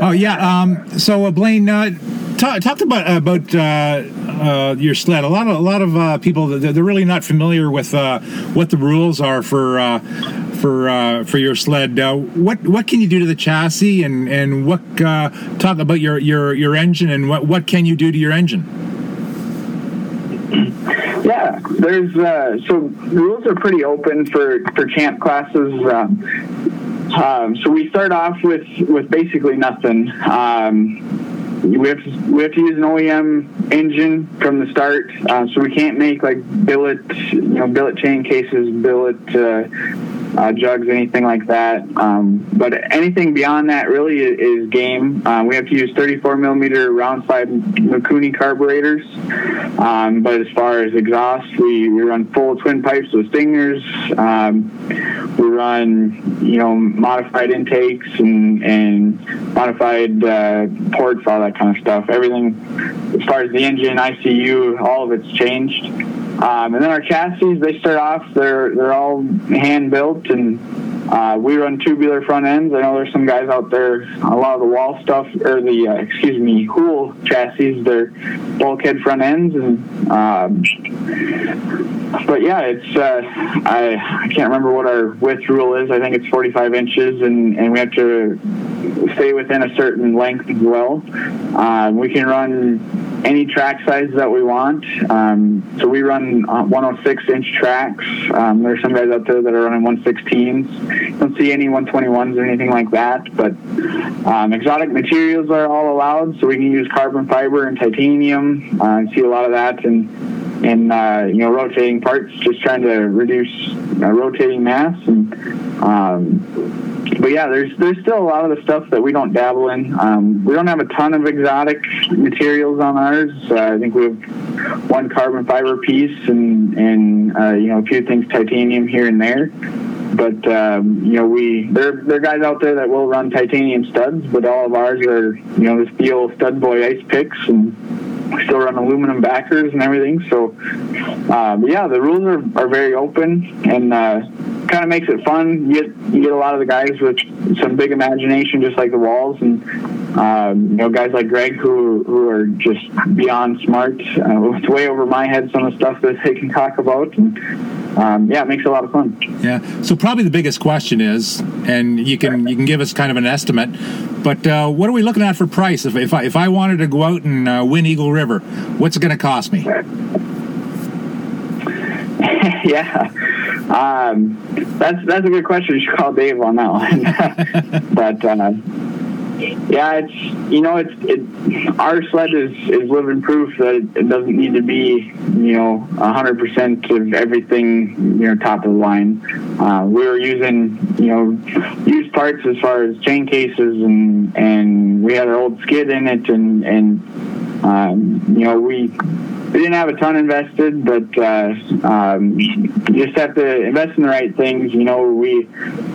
[SPEAKER 2] Oh yeah. Um, so uh, Blain, uh, talk, about about uh, uh, your sled. A lot of a lot of uh, people they're really not familiar with uh, what the rules are for uh, for uh, for your sled. what what can you do to the chassis and and what talk about your your your engine and what what can you do to your engine?
[SPEAKER 3] Yeah, there's so rules are pretty open for for champ classes. Um, so we start off with with basically nothing. Um, we have to, we have to use an OEM engine from the start, uh, so we can't make like billet, you know, billet chain cases, billet uh, uh, jugs, anything like that. Um, but anything beyond that really is, is game. Uh, we have to use 34 millimeter round slide Mikuni carburetors. Um, but as far as exhaust, we, we run full twin pipes with stingers. Um, we run, you know, modified intakes and, and modified uh, ports, all that kind of stuff. Everything as far as the engine, ECU, all of it's changed. Um, and then our chassis, they start off, they're, they're all hand built and Uh, we run tubular front ends. I know there's some guys out there. A lot of the Wahl stuff, or the uh, excuse me, Houle chassis, they're bulkhead front ends, and um, but yeah, it's uh, I I can't remember what our width rule is. I think it's 45 inches, and and we have to stay within a certain length as well. Um, we can run any track size that we want. Um, so we run uh, 106 inch tracks. Um, there's some guys out there that are running 116s. Don't see any 121s or anything like that. But um, exotic materials are all allowed, so we can use carbon fiber and titanium. Uh, I see a lot of that in in uh, you know rotating parts, just trying to reduce uh, rotating mass and. Um, but yeah, there's there's still a lot of the stuff that we don't dabble in. Um, we don't have a ton of exotic materials on ours. Uh, I think we have one carbon fiber piece and and uh, you know a few things titanium here and there. But um, you know we there there are guys out there that will run titanium studs, but all of ours are you know the steel stud boy ice picks and we still run aluminum backers and everything. So, um, yeah, the rules are, are very open and uh, kind of makes it fun. You get you get a lot of the guys with some big imagination, just like the Wahls, and um, you know guys like Greg who who are just beyond smart. Uh, it's way over my head some of the stuff that they can talk about. And, um, yeah, it makes a lot of fun.
[SPEAKER 2] Yeah. So probably the biggest question is, and you can you can give us kind of an estimate, but uh, what are we looking at for price? If if I, if I wanted to go out and uh, win Eagle River, what's it going to cost me?
[SPEAKER 3] yeah, um, that's that's a good question. You should call Dave on that one. but uh, yeah, it's you know it's it, our sled is is living proof that it doesn't need to be you know hundred percent of everything you know top of the line. Uh, we were using you know used parts as far as chain cases and and we had our old skid in it and and um, you know we we didn't have a ton invested, but uh, um, you just have to invest in the right things. You know, we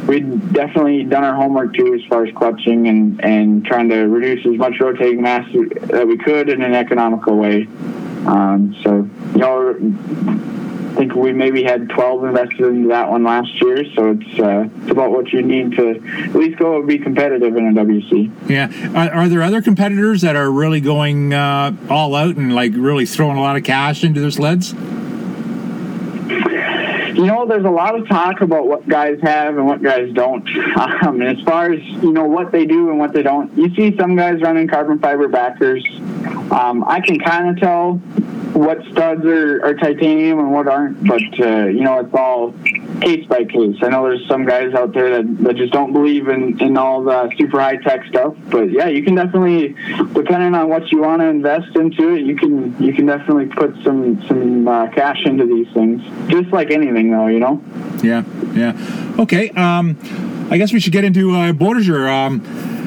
[SPEAKER 3] we definitely done our homework too as far as clutching and and trying to reduce as much rotating mass that we could in an economical way. Um, so you know I think we maybe had 12 invested into that one last year, so it's uh, it's about what you need to at least go and be competitive in a WC.
[SPEAKER 2] Yeah, are, are there other competitors that are really going uh, all out and like really throwing a lot of cash into their sleds?
[SPEAKER 3] You know, there's a lot of talk about what guys have and what guys don't. Um, and as far as you know, what they do and what they don't, you see some guys running carbon fiber backers. Um, I can kind of tell what studs are, are titanium and what aren't, but uh, you know it's all case by case. I know there's some guys out there that, that just don't believe in, in all the super high tech stuff, but yeah, you can definitely, depending on what you want to invest into it, you can you can definitely put some some uh, cash into these things, just like anything, though, you know.
[SPEAKER 2] Yeah, yeah. Okay. Um, I guess we should get into uh. Um,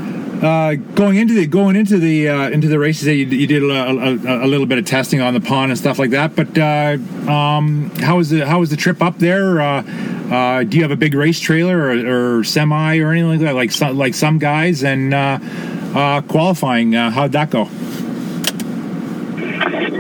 [SPEAKER 2] uh, going into the going into the uh, into the races, you, you did a, a, a, little bit of testing on the pond and stuff like that. But uh, um, how was the how was the trip up there? Uh, uh, do you have a big race trailer or, or, semi or anything like that, like some, like some guys? And qualifying, how'd that go?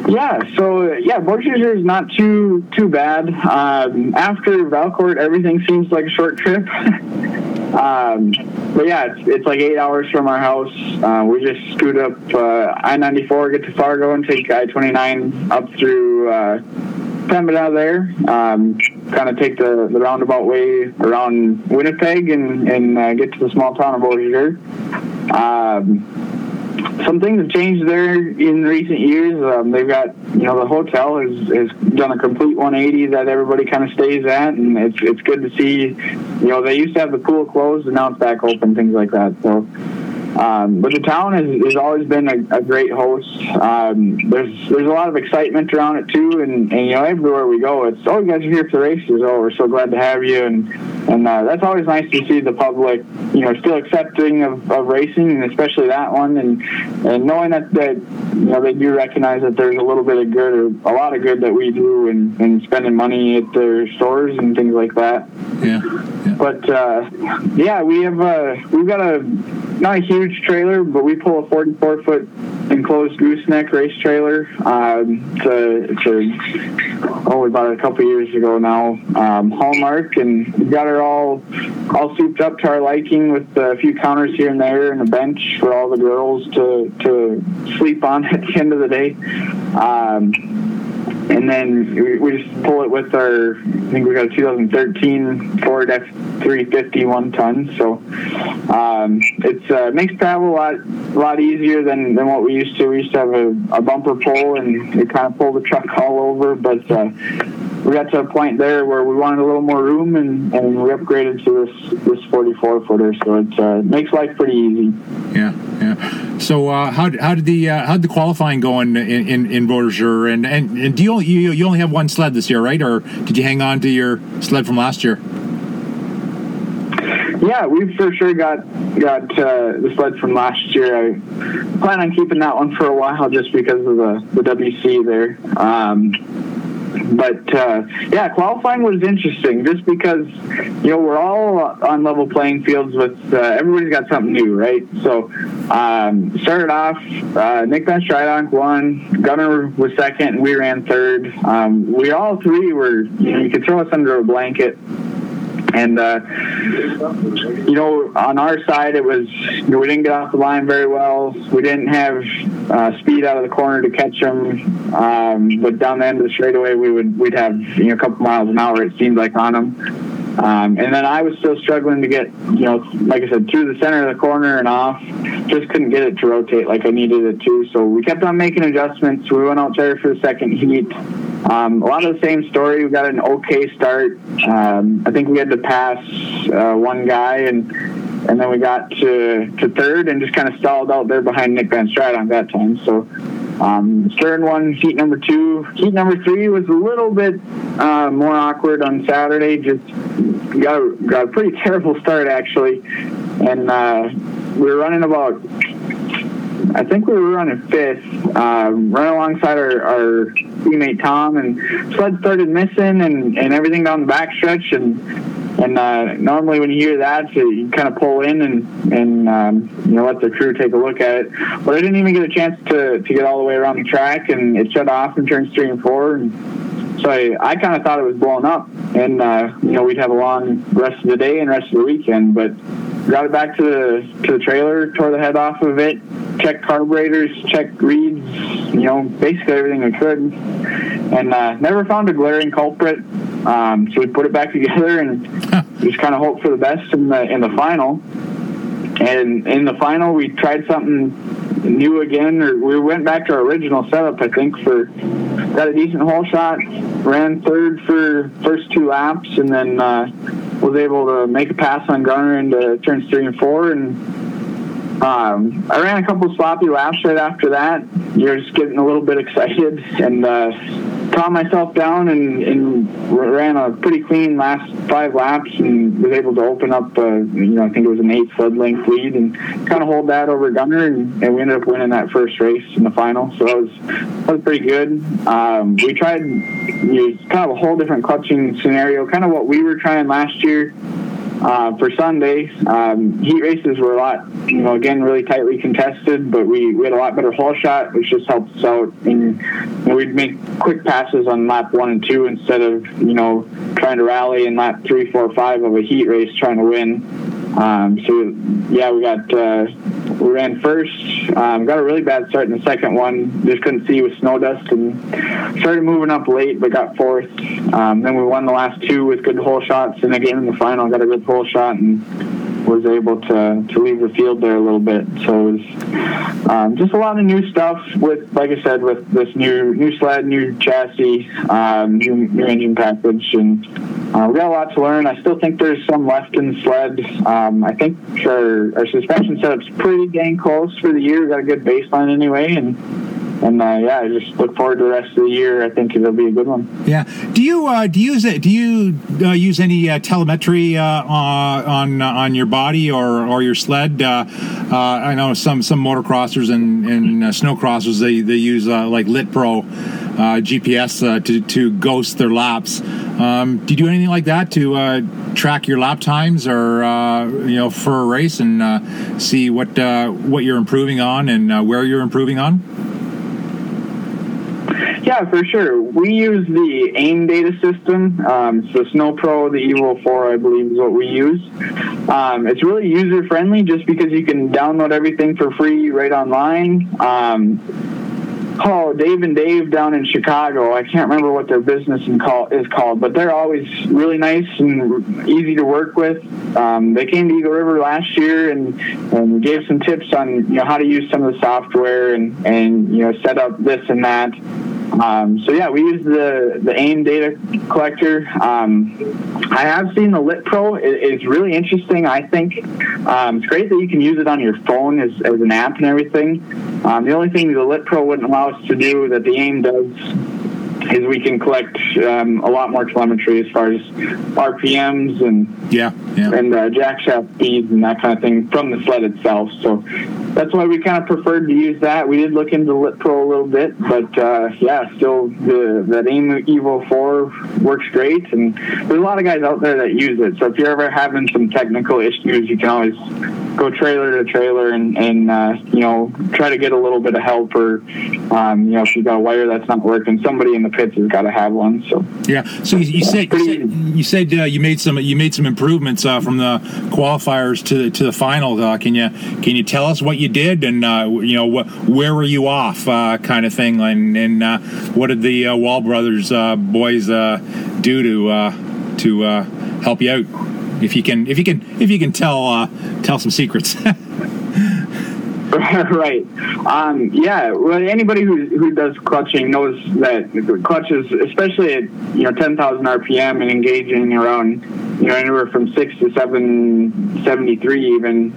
[SPEAKER 3] Yeah, so yeah, Beausejour is not too too bad. Um, after Valcourt, everything seems like a short trip. Um, but yeah, it's, it's like eight hours from our house. Uh, we just scoot up uh, I 94, get to Fargo, and take I 29 up through uh, Pembina there. Um, kind of take the, the roundabout way around Winnipeg and, and uh, get to the small town of Beausejour. Um, some things have changed there in recent years. Um, they've got, you know, the hotel has, has done a complete 180 that everybody kind of stays at, and it's it's good to see. You know, they used to have the pool closed, and now it's back open, things like that. So um, but the town has, has always been a, a great host. Um, there's there's a lot of excitement around it too, and, and you know everywhere we go, it's oh you guys are here for the races. Oh, we're so glad to have you, and and uh, that's always nice to see the public, you know, still accepting of, of racing, and especially that one, and and knowing that that you know they do recognize that there's a little bit of good or a lot of good that we do, and, and spending money at their stores and things like that.
[SPEAKER 2] Yeah.
[SPEAKER 3] yeah. But uh, yeah, we have uh, we've got a not a huge trailer, but we pull a 44 foot enclosed gooseneck race trailer. Um, it's a, it's a oh, we bought it a couple years ago now. Um, Hallmark, and we got her all all souped up to our liking with a few counters here and there and a bench for all the girls to to sleep on at the end of the day. Um, and then we, we, just pull it with our. I think we got a 2013 Ford F350 one ton, so um, it uh, makes travel a lot a lot easier than, than what we used to. We used to have a, a bumper pull, and it kind of pulled the truck all over, but. Uh, we got to a point there where we wanted a little more room, and, and we upgraded to this this 44 footer, so it uh, makes life pretty easy.
[SPEAKER 2] Yeah, yeah. So uh, how, how did the uh, how did the qualifying go in in in, in And, and and do you, you you only have one sled this year, right? Or did you hang on to your sled from last year?
[SPEAKER 3] Yeah, we for sure got got uh, the sled from last year. I plan on keeping that one for a while just because of the the WC there. Um, but uh, yeah, qualifying was interesting just because you know we're all on level playing fields with uh, everybody's got something new, right? So um, started off, uh, Nick Van Strydonck won, Gunner was second, and we ran third. Um, we all three were you know you could throw us under a blanket and uh, you know, on our side, it was you know, we didn't get off the line very well. We didn't have uh, speed out of the corner to catch them. Um, but down the end of the straightaway, we would we'd have you know a couple miles an hour. It seemed like on them. Um, and then I was still struggling to get, you know, like I said, through the center of the corner and off. Just couldn't get it to rotate like I needed it to. So we kept on making adjustments. We went out there for the second heat. Um, a lot of the same story. We got an okay start. Um, I think we had to pass uh, one guy, and and then we got to to third and just kind of stalled out there behind Nick Van Strydonck that time. So um, Sterne won heat number two. Heat number three was a little bit uh, more awkward on Saturday. Just got got a pretty terrible start actually, and uh, we were running about. I think we were running fifth, uh, running alongside our, our teammate Tom, and sled started missing and, and everything down the backstretch, and and uh, normally when you hear that, you kind of pull in and and um, you know let the crew take a look at it. But I didn't even get a chance to to get all the way around the track, and it shut off in turns three and four. And so I, I kind of thought it was blown up, and uh, you know we'd have a long rest of the day and rest of the weekend. But got it back to the to the trailer, tore the head off of it, checked carburetors, checked reeds, you know, basically everything we could, and uh, never found a glaring culprit. Um, so we put it back together and just kind of hope for the best in the in the final. And in the final, we tried something new again, or we went back to our original setup. I think for got a decent hole shot, ran third for first two laps, and then uh, was able to make a pass on Gunner into turns three and four, and um, I ran a couple sloppy laps right after that. You're just getting a little bit excited, and uh, calmed myself down and, and, ran a pretty clean last five laps and was able to open up, uh, you know, I think it was an eight sled length lead and kind of hold that over Gunner, and, and, we ended up winning that first race in the final. So that was that was pretty good. Um, we tried you know, kind of a whole different clutching scenario, kind of what we were trying last year. Uh, for Sunday, um, heat races were a lot, you know, again, really tightly contested, but we, we had a lot better hole shot, which just helped us out. And you know, we'd make quick passes on lap one and two instead of, you know, trying to rally in lap three, four, five of a heat race trying to win. Um, so yeah, we got uh, we ran first. Um, got a really bad start in the second one. Just couldn't see with snow dust and started moving up late, but got fourth. Um, then we won the last two with good hole shots, and again in the final got a good hole shot and was able to to leave the field there a little bit. So it was um, just a lot of new stuff with, like I said, with this new new sled, new chassis, um, new, new engine package, and uh, we got a lot to learn. I still think there's some left in the sled. Um, I think our, our suspension setup's pretty dang close for the year. We got a good baseline anyway, and and uh, yeah, I just look forward to the rest of the year. I think it'll be a good one.
[SPEAKER 2] Yeah. Do you uh, do you use it? Do you uh, use any uh, telemetry uh, on uh, on your body or, or your sled? I know some some motocrossers and and snowcrossers they they use like LitPro GPS to, to ghost their laps. Um, do you do anything like that to track your lap times, or you know, for a race and see what what you're improving on and where you're improving on?
[SPEAKER 3] Yeah, for sure. We use the AIM data system. Um, so SnowPro, the Evo 4, I believe, is what we use. Um, it's really user friendly just because you can download everything for free right online. Um, Oh, Dave and Dave down in Chicago. I can't remember what their business call, is called, but they're always really nice and easy to work with. Um, they came to Eagle River last year and, and gave some tips on you know how to use some of the software and, and you know set up this and that. Um, so yeah, we use the the AIM data collector. Um, I have seen the Lit Pro. It, it's really interesting. I think um, it's great that you can use it on your phone as, as an app and everything. Um, the only thing the Lit Pro wouldn't allow to do that the AIM does is we can collect um, a lot more telemetry as far as RPMs and
[SPEAKER 2] yeah, yeah.
[SPEAKER 3] and uh, jack shaft speeds and that kind of thing from the sled itself. So that's why we kind of preferred to use that. We did look into Lit Pro a little bit, but uh, yeah, still the that AIM Evo 4 works great, and there's a lot of guys out there that use it. So if you're ever having some technical issues, you can always go trailer to trailer and and uh, you know try to get a little bit of help, or um, you know if you got a wire that's not working, somebody in the pits has got to have one. So
[SPEAKER 2] yeah. So you, you said you said, you, said uh, you made some you made some improvements uh, from the qualifiers to to the final. Uh, can you can you tell us what you did and uh, you know wh- where were you off uh, kind of thing and and uh, what did the Wahl Brothers boys do to to help you out? If you can if you can if you can tell tell some secrets.
[SPEAKER 3] right. Um, yeah. Well, anybody who who does clutching knows that clutches, especially at you know 10,000 RPM and engaging around you know anywhere from six to seven seventy three even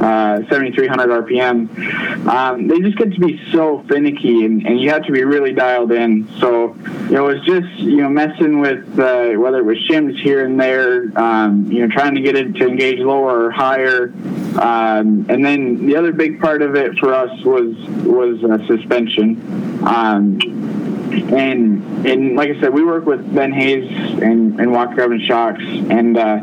[SPEAKER 3] uh, 7,300 RPM. Um, they just get to be so finicky, and, and, you have to be really dialed in. So, you know, it's just you know messing with uh, whether it was shims here and there, um, you know, trying to get it to engage lower or higher. Um, and then the other big part of it for us was was uh, suspension. Um, and and like I said, we work with Ben Hayes and, and Walker Evans Shocks, and uh,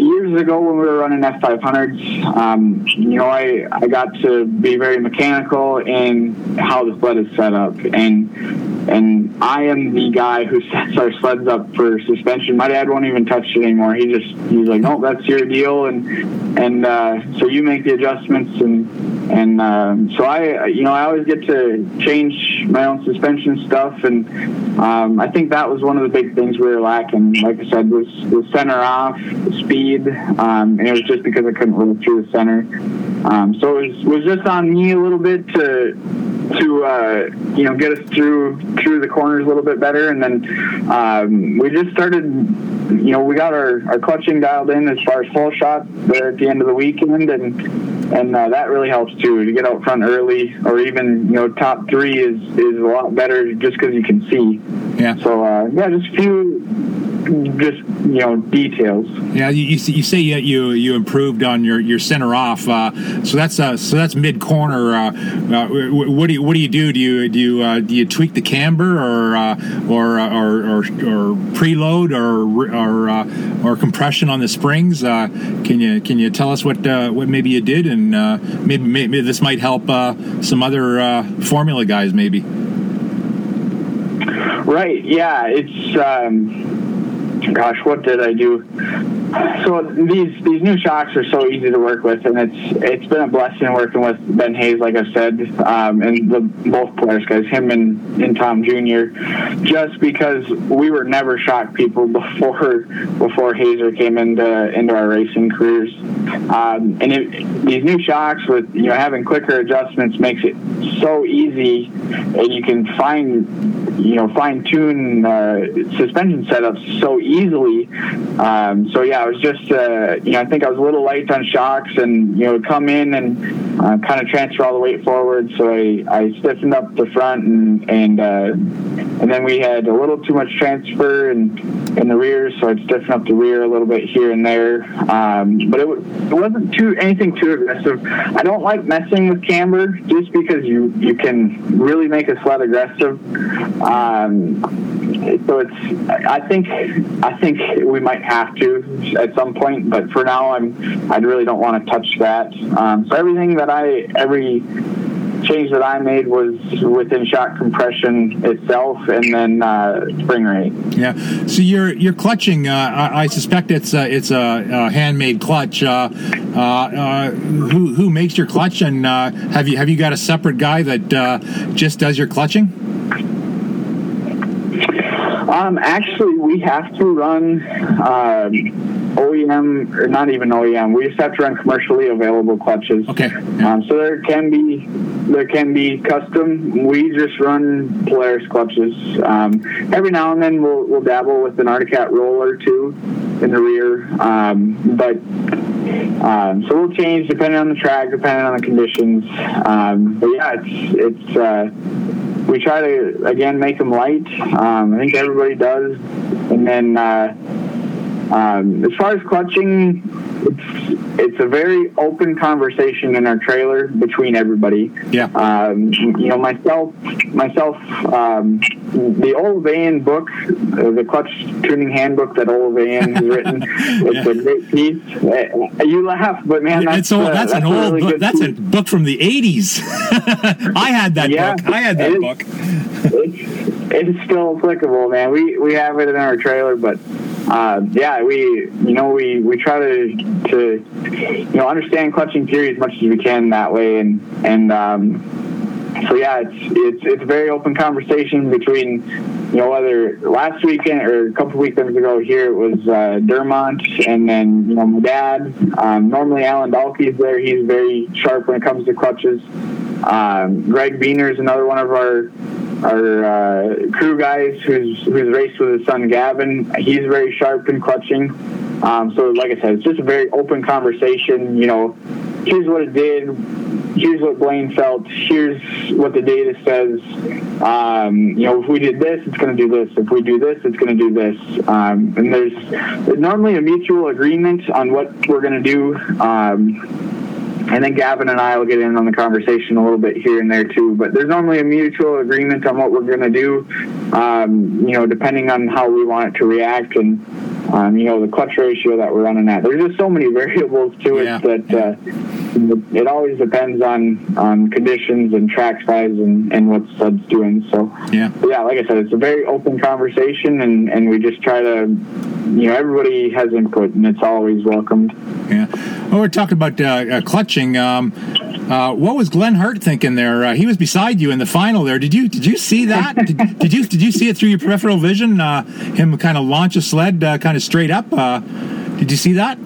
[SPEAKER 3] years ago when we were running F500s, um, you know, I, I got to be very mechanical in how the sled is set up. And and I am the guy who sets our sleds up for suspension. My dad won't even touch it anymore. He just he's like, no, that's your deal, and and uh, so you make the adjustments, and and um, so I, you know, I always get to change my own suspension stuff, and um, I think that was one of the big things we were lacking. Like I said, was was center off, speed, um, and it was just because I couldn't roll through the center. Um, so it was was just on me a little bit to to uh, you know get us through through the corners a little bit better, and then um, we just started. You know, we got our, our clutching dialed in as far as full shot there at the end of the weekend, and and uh, that really helps too to get out front early, or even you know top three is is a lot better just because you can see.
[SPEAKER 2] Yeah.
[SPEAKER 3] So uh, yeah, just a few just you know details.
[SPEAKER 2] Yeah, you, you say you, you you improved on your, your center off. Uh, so that's uh, so that's mid corner. Uh, uh what do you what do you do? Do you do you uh, do you tweak the camber or uh, or, uh, or, or or preload or or uh, or compression on the springs? Uh, can you can you tell us what what maybe you did and maybe maybe this might help some other formula guys maybe.
[SPEAKER 3] Right. Yeah. It's. Um, gosh, what did I do? So these these new shocks are so easy to work with, and it's it's been a blessing working with Ben Hayes, like I said, um, and the both players guys, him and, and Tom Jr. Just because we were never shock people before before Hazer came into into our racing careers, um, and it, these new shocks with you know having quicker adjustments makes it so easy, and you can find you know fine tune uh, suspension setups so easily Um, so yeah, I was just uh, you know I think I was a little light on shocks and you know come in and uh, kind of transfer all the weight forward. So I, I stiffened up the front and and uh, and then we had a little too much transfer and in the rear, so I'd stiffen up the rear a little bit here and there. Um, but it, it wasn't too anything too aggressive. I don't like messing with camber just because you you can really make a sled aggressive. Um, so it's I think I think we might have to at some point, but for now I'm I really don't want to touch that. Um, so everything that I every change that I made was within shock compression itself, and then uh, spring rate.
[SPEAKER 2] Yeah. So you're you're clutching. Uh, I, I, suspect it's a, it's a, a handmade clutch. Uh, uh, uh who who makes your clutch, and uh, have you have you got a separate guy that just does your clutching?
[SPEAKER 3] Um, actually, we have to run um, OEM, or not even OEM. We just have to run commercially available clutches.
[SPEAKER 2] Okay.
[SPEAKER 3] Yeah. Um, so there can be there can be custom. We just run Polaris clutches. Um, every now and then we'll, we'll dabble with an Arctic Cat roller two in the rear, um, but um, so we'll change depending on the track, depending on the conditions. but yeah, it's it's. Uh, we try to again make them light. Um, I think everybody does, and then uh, um, as far as clutching, it's it's a very open conversation in our trailer between everybody.
[SPEAKER 2] Yeah.
[SPEAKER 3] Um, you know, myself, myself, um, the old Van book, uh, the clutch tuning handbook that Olav Aaen has written. It's yeah. a great piece. Uh, you laugh, but man, that's,
[SPEAKER 2] old, that's, uh, that's an old really book. That's piece. a book from the '80s. I had that yeah, book. I had that it, book.
[SPEAKER 3] It's, it's still applicable, man. We we have it in our trailer, but uh, yeah, we you know we, we try to to you know understand clutching theory as much as we can that way, and and um, so yeah, it's it's it's a very open conversation between you know whether last weekend or a couple weekends ago here it was uh, Dermont, and then you know my dad. Um, normally Alan Dalkey's there; he's very sharp when it comes to clutches. Um, Greg Beener is another one of our our uh, crew guys who's who's raced with his son Gavin. He's very sharp in clutching. Um, so, like I said, it's just a very open conversation. You know, here's what it did. Here's what Blain felt. Here's what the data says. Um, you know, if we did this, it's going to do this. If we do this, it's going to do this. Um, and there's, normally a mutual agreement on what we're going to do. And then Gavin and I will get in on the conversation a little bit here and there too. But there's normally a mutual agreement on what we're going to do, um, you know, depending on how we want it to react and, um, you know, the clutch ratio that we're running at. There's just so many variables to it yeah. that uh, it always depends on, on conditions and track size and, and what the sled's doing. So,
[SPEAKER 2] yeah.
[SPEAKER 3] yeah, like I said, it's a very open conversation, and, and we just try to, you know, everybody has input, and it's always welcomed.
[SPEAKER 2] Yeah. Well, we're talking about uh, uh, clutching. Um, uh, what was Glenn Hart thinking there? Uh, he was beside you in the final there. Did you did you see that? did, did, you did you see it through your peripheral vision? Uh, him kind of launch a sled uh, kind of straight up. did you see that?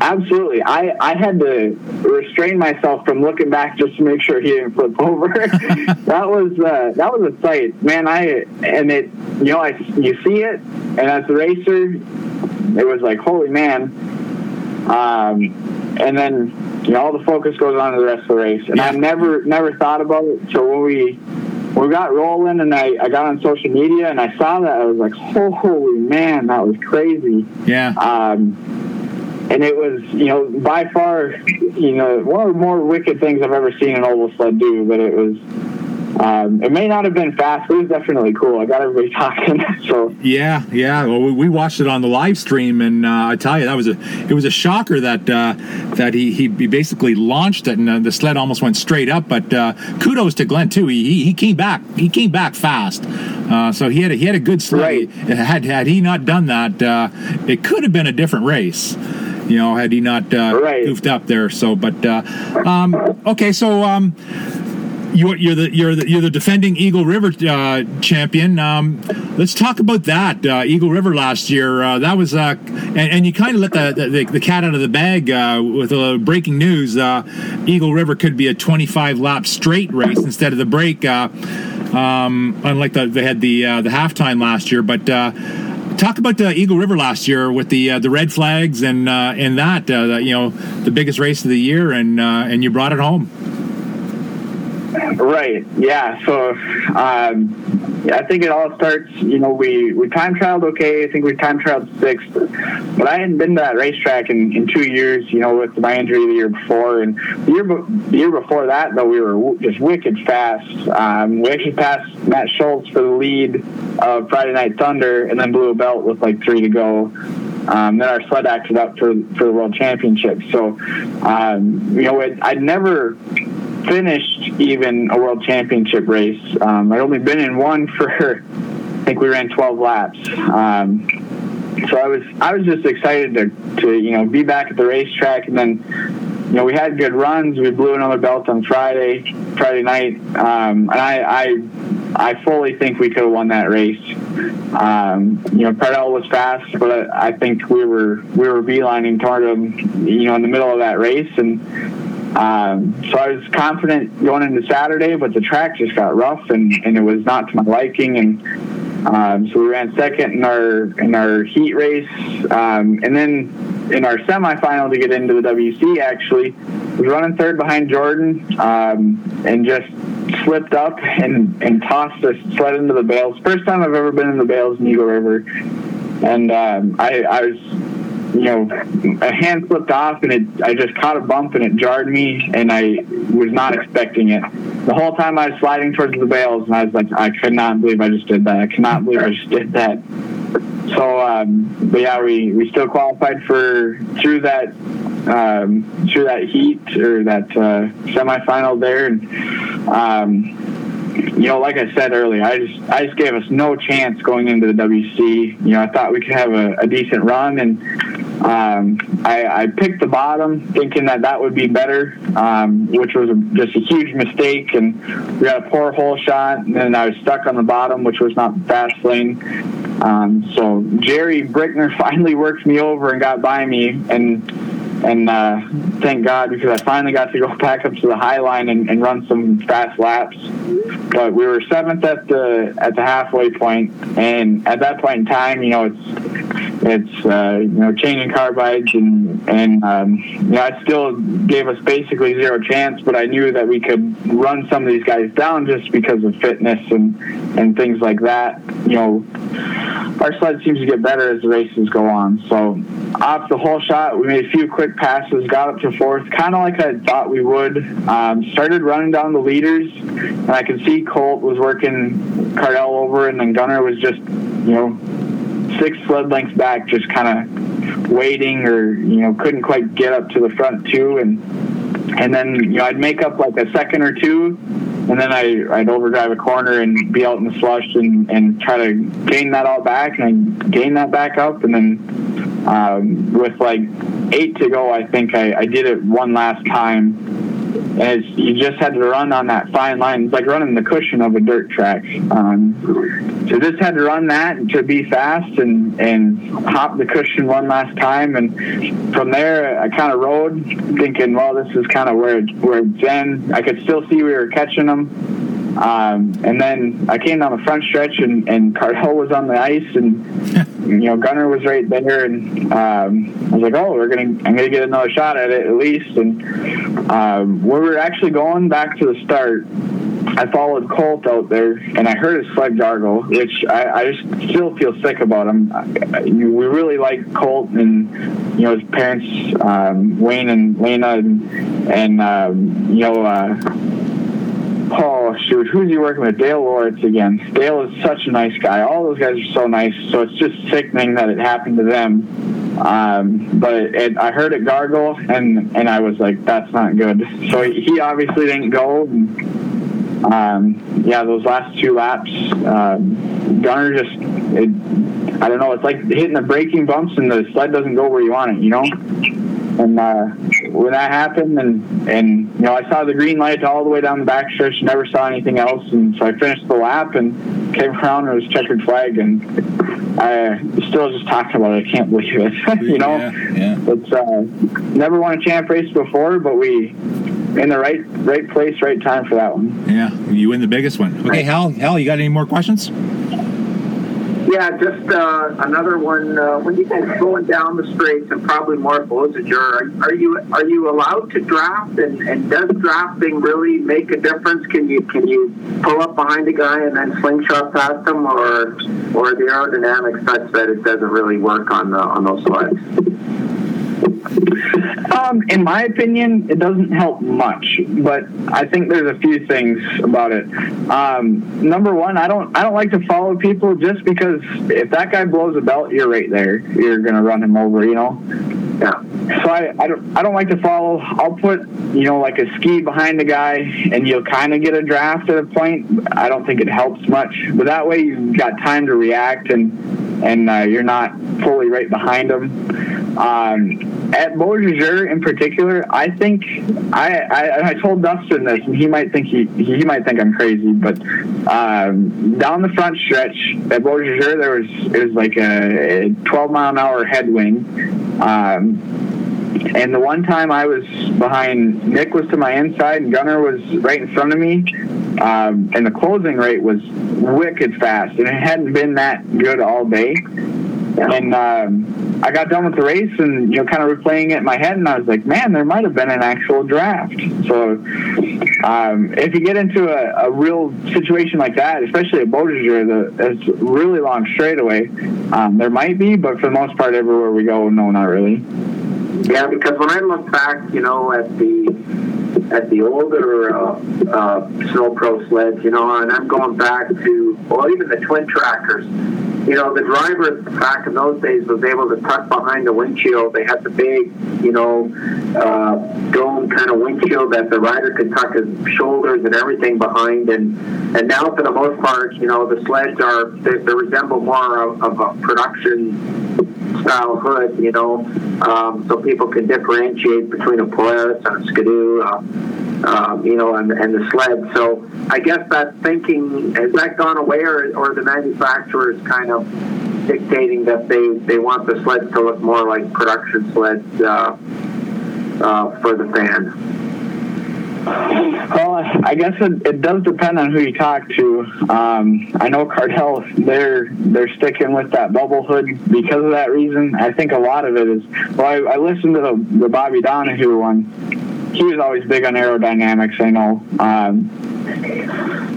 [SPEAKER 3] Absolutely. I, I had to restrain myself from looking back just to make sure he didn't flip over. that was uh, that was a sight, man. I and it you know I you see it, and as a racer, it was like holy man. Um, and then you know all the focus goes on to the rest of the race, and yeah. I never never thought about it. So when we we got rolling, and I, I got on social media and I saw that, I was like, holy man, that was crazy.
[SPEAKER 2] Yeah.
[SPEAKER 3] Um, and it was, you know, by far, you know, one of the more wicked things I've ever seen an oval sled do. But it was, um, it may not have been fast, but it was definitely cool. I got everybody talking. so
[SPEAKER 2] yeah, yeah. Well, we watched it on the live stream, and uh, I tell you, that was a it was a shocker that uh, that he, he basically launched it, and uh, the sled almost went straight up. But uh, kudos to Glenn too. He, he, he came back. He came back fast. Uh, so he had a, he had a good sled.
[SPEAKER 3] Right.
[SPEAKER 2] Had had he not done that, uh, it could have been a different race you know, had he not uh,
[SPEAKER 3] right.
[SPEAKER 2] goofed up there. So, but uh, um, okay, so um, you're, you're the you're the you're the defending Eagle River uh, champion. Um, let's talk about that uh, Eagle River last year. Uh, that was uh, and, and, you kind of let the, the, the cat out of the bag uh, with a breaking news. Uh, Eagle River could be a 25 lap straight race instead of the break. Um, unlike the, they had the the halftime last year, but talk about the Eagle River last year with the uh, the red flags and uh, and that uh, you know the biggest race of the year, and uh, and you brought it home.
[SPEAKER 3] Right. Yeah. So um, I think it all starts. You know, we we time trialed okay. I think we time trialed sixth, but I hadn't been to that racetrack in, in two years. You know, with my injury the year before, and the year the year before that though we were just wicked fast. Um, we actually passed Matt Schultz for the lead of Friday Night Thunder, and then blew a belt with like three to go. Um, then our sled acted up for for the world championship. So, um, you know, it, I'd never finished even a world championship race. Um, I'd only been in one for, I think we ran 12 laps. Um, so I was I was just excited to, to you know be back at the racetrack and then you know we had good runs. We blew another belt on Friday Friday night, um, and I, I I fully think we could have won that race. Um, you know, Cardell was fast, but I think we were we were beelining toward him, you know, in the middle of that race, and um, so I was confident going into Saturday, but the track just got rough and, and it was not to my liking. And um, so we ran second in our in our heat race, um, and then in our semifinal to get into the WC. Actually, was running third behind Jordan um, and just slipped up and, and tossed a sled into the bales. First time I've ever been in the bales in Eagle River, and um, I, I was you know, a hand slipped off and it, I just caught a bump and it jarred me and I was not expecting it. The whole time I was sliding towards the bales and I was like, I could not believe I just did that. I cannot believe I just did that. So, um, but yeah, we, we still qualified for through that um, through that heat or that uh, semifinal there, and um, you know, like I said earlier, I just I just gave us no chance going into the WC. You know, I thought we could have a, a decent run, and um, I, I, picked the bottom, thinking that that would be better, um, which was a, just a huge mistake. And we got a poor hole shot, and then I was stuck on the bottom, which was not fast lane. Um, so Jerry Brickner finally worked me over and got by me, and and uh, thank God because I finally got to go back up to the high line and, and, run some fast laps. But we were seventh at the at the halfway point, and at that point in time, you know, it's it's uh, you know changing carbides and and um, you know it still gave us basically zero chance. But I knew that we could run some of these guys down just because of fitness and and things like that. You know, our sled seems to get better as the races go on. So off the whole shot, we made a few quick passes, got up to fourth, kind of like I thought we would. Um, started running down the leaders, and I could see Colt was working Cardell over, and then Gunner was just you know six sled lengths back, just kind of waiting or you know couldn't quite get up to the front two, and and then you know I'd make up like a second or two, and then I I'd overdrive a corner and be out in the slush and and try to gain that all back, and gain that back up, and then um, with like eight to go, I think I, I did it one last time as you just had to run on that fine line. It's like running the cushion of a dirt track. Um, so just had to run that to be fast and and hop the cushion one last time. And from there, I kind of rode, thinking, well, this is kind of where where then I could still see we were catching them. Um, and then I came down the front stretch, and, and Cardell was on the ice, and you know Gunner was right there, and um, I was like, "Oh, we're gonna, I'm gonna get another shot at it at least." And um, we were actually going back to the start. I followed Colt out there, and I heard his sled gargle, which I, I just still feel sick about him. I, we really like Colt, and you know his parents, um, Wayne and Lena, and, and um, you know. Uh, oh shoot, who's he working with? Dale Loritz again. Dale is such a nice guy. All those guys are so nice. So it's just sickening that it happened to them. Um, but it, I heard it gargle, and and I was like, that's not good. So he obviously didn't go. Um, yeah, those last two laps, um, Gunner just, it, I don't know. It's like hitting the braking bumps, and the sled doesn't go where you want it. You know. And uh, when that happened, and and you know, I saw the green light all the way down the backstretch, never saw anything else, and so I finished the lap and came around and it was checkered flag, and I still just talking about it. I can't believe it. you know, yeah, yeah. it's uh, never won a champ race before, but we in the right right place, right time for that one.
[SPEAKER 2] Yeah, you win the biggest one. Okay, Hal, Hal, you got any more questions?
[SPEAKER 4] Yeah, just uh, another one. Uh, when you guys going down the straights and probably more Beausejour, are, are you are you allowed to draft? And, and does drafting really make a difference? Can you can you pull up behind a guy and then slingshot past him, or or the aerodynamics such that it doesn't really work on the, on those sleds?
[SPEAKER 3] Um, in my opinion, it doesn't help much, but I think there's a few things about it. Um, number one, I don't I don't like to follow people just because if that guy blows a belt, you're right there. You're gonna run him over, you know. Yeah. So I, I don't I don't like to follow. I'll put you know like a ski behind the guy, and you'll kind of get a draft at a point. I don't think it helps much, but that way you've got time to react and and uh, you're not fully right behind them. Um, at Beausejour in particular, I think I, I, I told Dustin this, and he might think he he might think I'm crazy, but um, down the front stretch at Beausejour, there was it was like a, a 12 mile an hour headwind. Um, and the one time I was behind, Nick was to my inside, and Gunner was right in front of me. Um, and the closing rate was wicked fast, and it hadn't been that good all day. And um, I got done with the race and, you know, kind of replaying it in my head, and I was like, man, there might have been an actual draft. So um, if you get into a, a, real situation like that, especially at Beausejour, the, it's really long straightaway, um, there might be, but for the most part, everywhere we go, no, not really.
[SPEAKER 4] Yeah, because when I look back, you know, at the at the older uh, uh, snow pro sleds, you know, and I'm going back to well, even the twin trackers you know, the driver back in those days was able to tuck behind the windshield. They had the big, you know, uh, dome kind of windshield that the rider could tuck his shoulders and everything behind. And and now, for the most part, you know, the sleds are they, they resemble more of, of a production style hood, you know, um, so people can differentiate between a Polaris and a Skidoo. Uh, um, you know, and, and the sled. So I guess that thinking has that gone away, or, or the manufacturers kind of dictating that they, they want the sleds to look more like production sleds uh, uh, for the fan.
[SPEAKER 3] Well, I guess it, it, does depend on who you talk to. Um, I know Cardell; they're they're sticking with that bubble hood because of that reason. I think a lot of it is. Well, I, I listened to the, the Bobby Donahue one, he was always big on aerodynamics. I know. Um,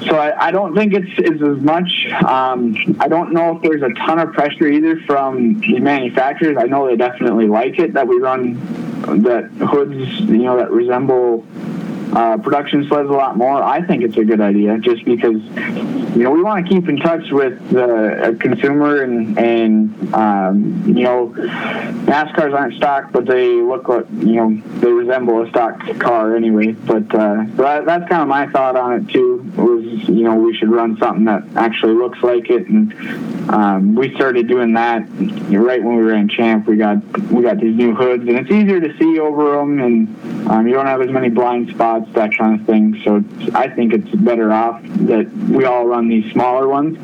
[SPEAKER 3] so I, I, don't think it's, it's as much. Um, I don't know if there's a ton of pressure either from the manufacturers. I know they definitely like it that we run that hoods, you know, that resemble uh, production sleds a lot more. I think it's a good idea just because you know we want to keep in touch with the consumer and and um, you know NASCARs aren't stock, but they look like you know they resemble a stock car anyway. But uh, that, that's kind of my thought on it too. Was you know we should run something that actually looks like it, and um, we started doing that right when we were in Champ. We got we got these new hoods, and it's easier to see over them, and um, you don't have as many blind spots that kind of thing. So I think it's better off that we all run these smaller ones.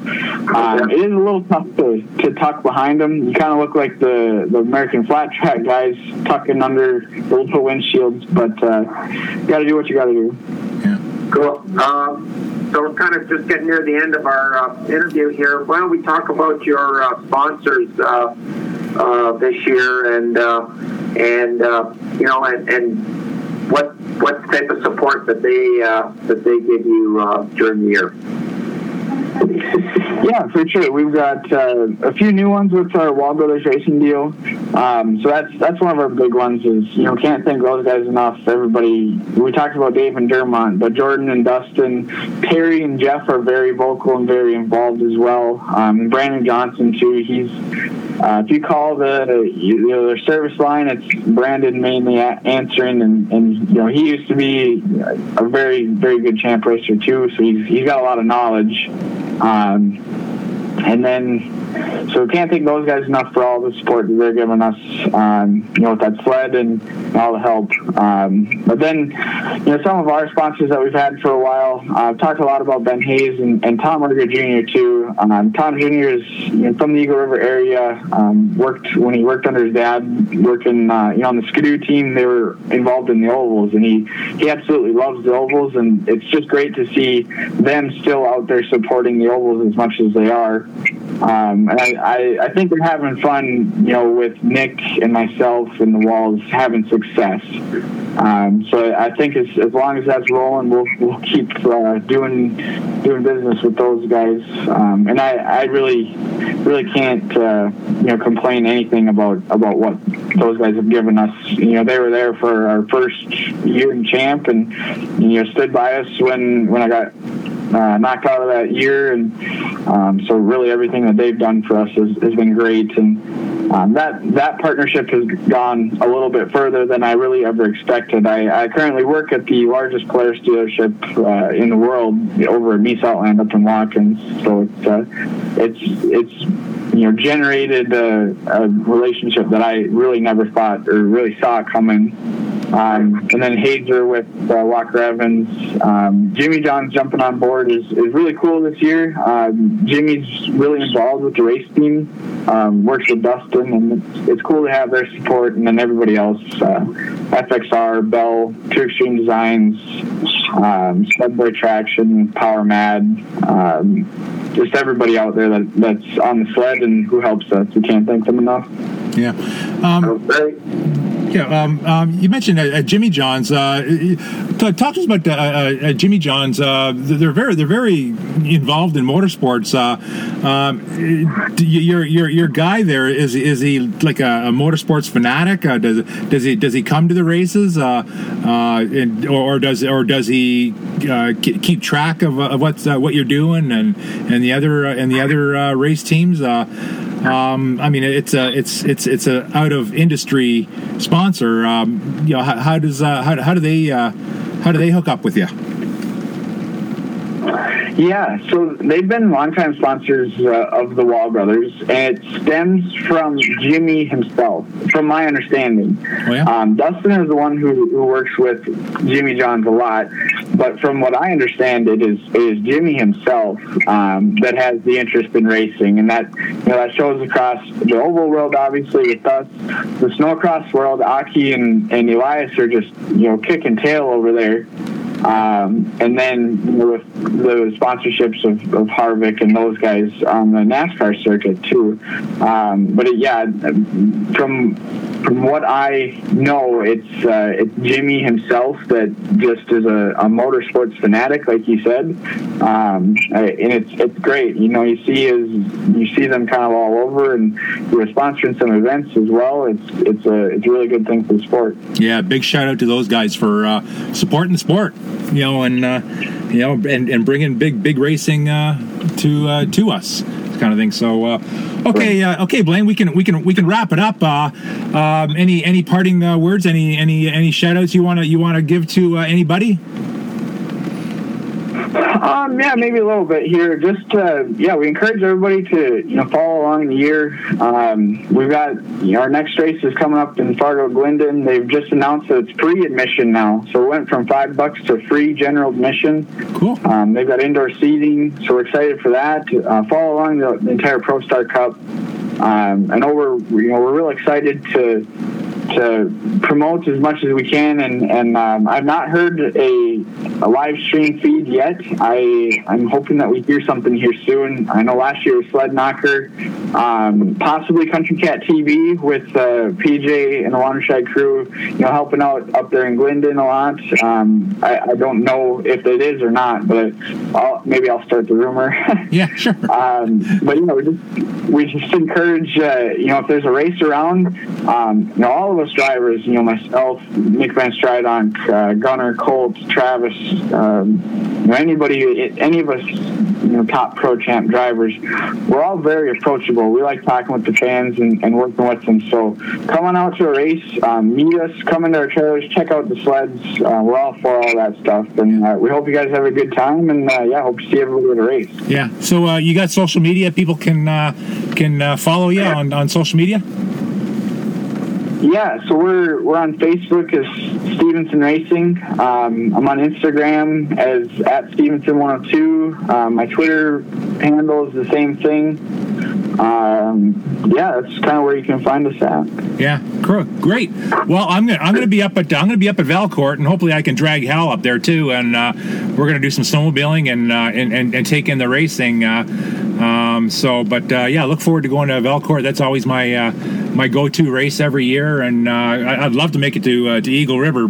[SPEAKER 3] Um, it is a little tough to, to tuck behind them. You kind of look like the, the American flat track guys tucking under the little windshields, but uh, you got to do what you got to do.
[SPEAKER 4] Yeah. Cool. Um, so we're kind of just getting near the end of our uh, interview here. Why don't we talk about your uh, sponsors uh, uh, this year and uh, and you know and, and what what type of support that they uh, that they give you uh, during the year?
[SPEAKER 3] Yeah, for sure. We've got uh, a few new ones with our Wahl Brothers Racing deal. Um, so that's that's one of our big ones. Is you know can't thank those guys enough. Everybody we talked about Dave and Dermont, but Jordan and Dustin, Perry and Jeff are very vocal and very involved as well. Um, Brandon Johnson too. He's uh, if you call the you know, their service line, it's Brandon mainly answering, and, and you know he used to be a very very good champ racer too, so he's he's got a lot of knowledge. Um, and then, so we can't thank those guys enough for all the support that they're giving us, um, you know, with that sled and, all the help. Um, but then, you know, some of our sponsors that we've had for a while, uh, I've talked a lot about Ben Hayes and, and Tom Ruger Jr. too. Um, Tom Jr. is you know, from the Eagle River area. Um, worked when he worked under his dad, working uh, you know on the Skidoo team. They were involved in the ovals, and he he absolutely loves the ovals, and it's just great to see them still out there supporting the ovals as much as they are. Um, and I, I, I think we're having fun, you know, with Nick and myself and the Wahls having success. Um, so I think as, as long as that's rolling, we'll, we'll keep uh, doing doing business with those guys. Um, and I, I really really can't uh, you know complain anything about about what those guys have given us. You know, they were there for our first year in champ, and you know stood by us when when I got uh, out of that year, and um, so really everything that they've done for us has, has been great, and um, that that partnership has gone a little bit further than I really ever expected. I, I currently work at the largest Polaris dealership uh, in the world over at Mies Outland up in Watkins, so it's uh, it's it's you know generated a, a relationship that I really never thought or really saw coming. Um, and then Hazer with uh, Walker Evans. Um, Jimmy John's jumping on board is, is really cool this year. Um, Jimmy's really involved with the race team, um, works with Dustin, and it's, it's, cool to have their support. And then everybody else uh, FXR, Bell, Two Extreme Designs, um, Sled Traction, Power Mad. Um, just everybody out there that, that's on the sled and who helps us. We can't thank them enough.
[SPEAKER 2] Yeah. Um, yeah, um, um, you mentioned uh, uh Jimmy John's. Uh, talk to us about uh, uh Jimmy John's. they're very they're very involved in motorsports. Um, your your your guy there is is he like a, a motorsports fanatic? does does he does he come to the races, and, or does or does he keep track of, of what's what you're doing and and the other and the other race teams? Um, I mean, it's a it's it's it's a out of industry sponsor. Um, you know, how, how does uh, how, how do they uh, how do they hook up with you?
[SPEAKER 3] Yeah, so they've been longtime sponsors uh, of the Wahl Brothers, and it stems from Jimmy himself, from my understanding. Oh, yeah? um, Dustin is the one who, who works with Jimmy Johns a lot, but from what I understand, it is it is Jimmy himself um, that has the interest in racing, and that you know that shows across the oval world, obviously with us, the snowcross world. Aki and, and Elias are just you know kicking tail over there. Um, and then with the sponsorships of, of Harvick and those guys on the NASCAR circuit too. Um, but it, yeah, from from what I know, it's uh, it's Jimmy himself that just is a, a motorsports fanatic, like you said, um, and it's it's great. You know, you see his you see them kind of all over, and you're sponsoring some events as well. It's it's a it's a really good thing for the sport.
[SPEAKER 2] Yeah, big shout out to those guys for uh, supporting the sport you know, and uh, you know, and, and bringing big big racing uh, to uh, to us, kind of thing. So, uh, okay, uh, okay, Blain, we can we can we can wrap it up. Uh, um, any any parting uh, words? Any any any shout outs you want to you want to give to uh, anybody?
[SPEAKER 3] Um, yeah, maybe a little bit here. Just uh, yeah, we encourage everybody to you know follow along the year. Um, we've got you know, our next race is coming up in Fargo Glyndon. They've just announced that it's free admission now, so it went from five bucks to free general admission.
[SPEAKER 2] Cool.
[SPEAKER 3] Um, they've got indoor seating, so we're excited for that. Uh, follow along the, the entire Pro Star Cup. Um, I know we're you know we're real excited to to promote as much as we can. And, and um, I've not heard a, a, live stream feed yet. I, I'm hoping that we hear something here soon. I know last year was Sled Knocker, um, possibly Country Cat TV with uh, PJ and the Watershed crew, you know, helping out up there in Glyndon a lot. Um, I, I, don't know if it is or not, but I'll, maybe I'll start the rumor.
[SPEAKER 2] yeah, sure.
[SPEAKER 3] Um, but, you know, we just, we just encourage, uh, you know, if there's a race around, um, you know, all of us drivers, you know, myself, Nick Van Strydonck, uh, Gunner, Colt, Travis, um, you know, anybody, any of us, you know, top pro champ drivers, we're all very approachable. We like talking with the fans and, and working with them. So come on out to a race, um, meet us, come into our trailers, check out the sleds. Uh, we're all for all that stuff. And uh, we hope you guys have a good time. And uh, yeah, hope to see everybody at a race.
[SPEAKER 2] Yeah. So uh, you got social media. People can uh, can follow you on, on social media.
[SPEAKER 3] Yeah, so we're we're on Facebook as Stephenson Racing. Um, I'm on Instagram as at Stephenson102. Um, my Twitter handle is the same thing. Um, yeah, that's kind of where you can find us at.
[SPEAKER 2] Yeah, great. Well, I'm gonna I'm gonna be up at I'm gonna be up at Valcourt, and hopefully I can drag Hal up there too. And uh, we're gonna do some snowmobiling and, uh, and, and and take in the racing. Uh, Um, so, but uh, yeah, look forward to going to Valcourt. That's always my uh, my go-to race every year, and uh, I, would love to make it to uh, to Eagle River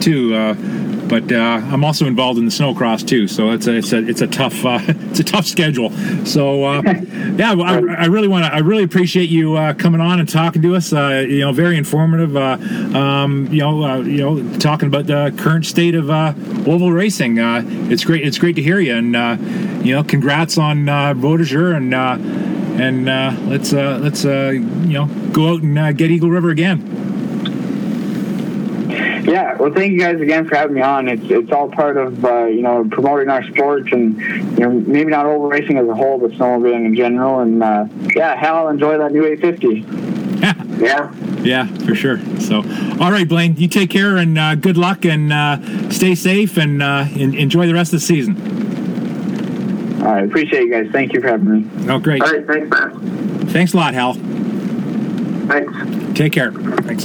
[SPEAKER 2] too. Uh, but uh, I'm also involved in the snowcross too, so it's a it's a it's a tough uh, it's a tough schedule. So uh, yeah, I, I really want to I really appreciate you uh, coming on and talking to us. Uh, you know, very informative. Uh, um, you know, you know, talking about the current state of oval racing. it's great. It's great to hear you, and you know, congrats on uh, and and let's let's you know go out and get Eagle River again.
[SPEAKER 3] Yeah, well, thank you guys again for having me on. It's it's all part of uh, you know promoting our sport and you know maybe not oval racing as a whole, but snowmobiling in general. And uh, yeah, Hal, enjoy that new 850.
[SPEAKER 4] Yeah, yeah,
[SPEAKER 2] yeah, for sure. So, all right, Blain, you take care and uh, good luck and uh, stay safe and uh, enjoy the rest of the season.
[SPEAKER 3] All right, appreciate you guys. Thank you for having
[SPEAKER 2] me. Oh, great.
[SPEAKER 4] All right, thanks, Matt.
[SPEAKER 2] Thanks a lot, Hal.
[SPEAKER 4] Thanks.
[SPEAKER 2] Take care. Thanks.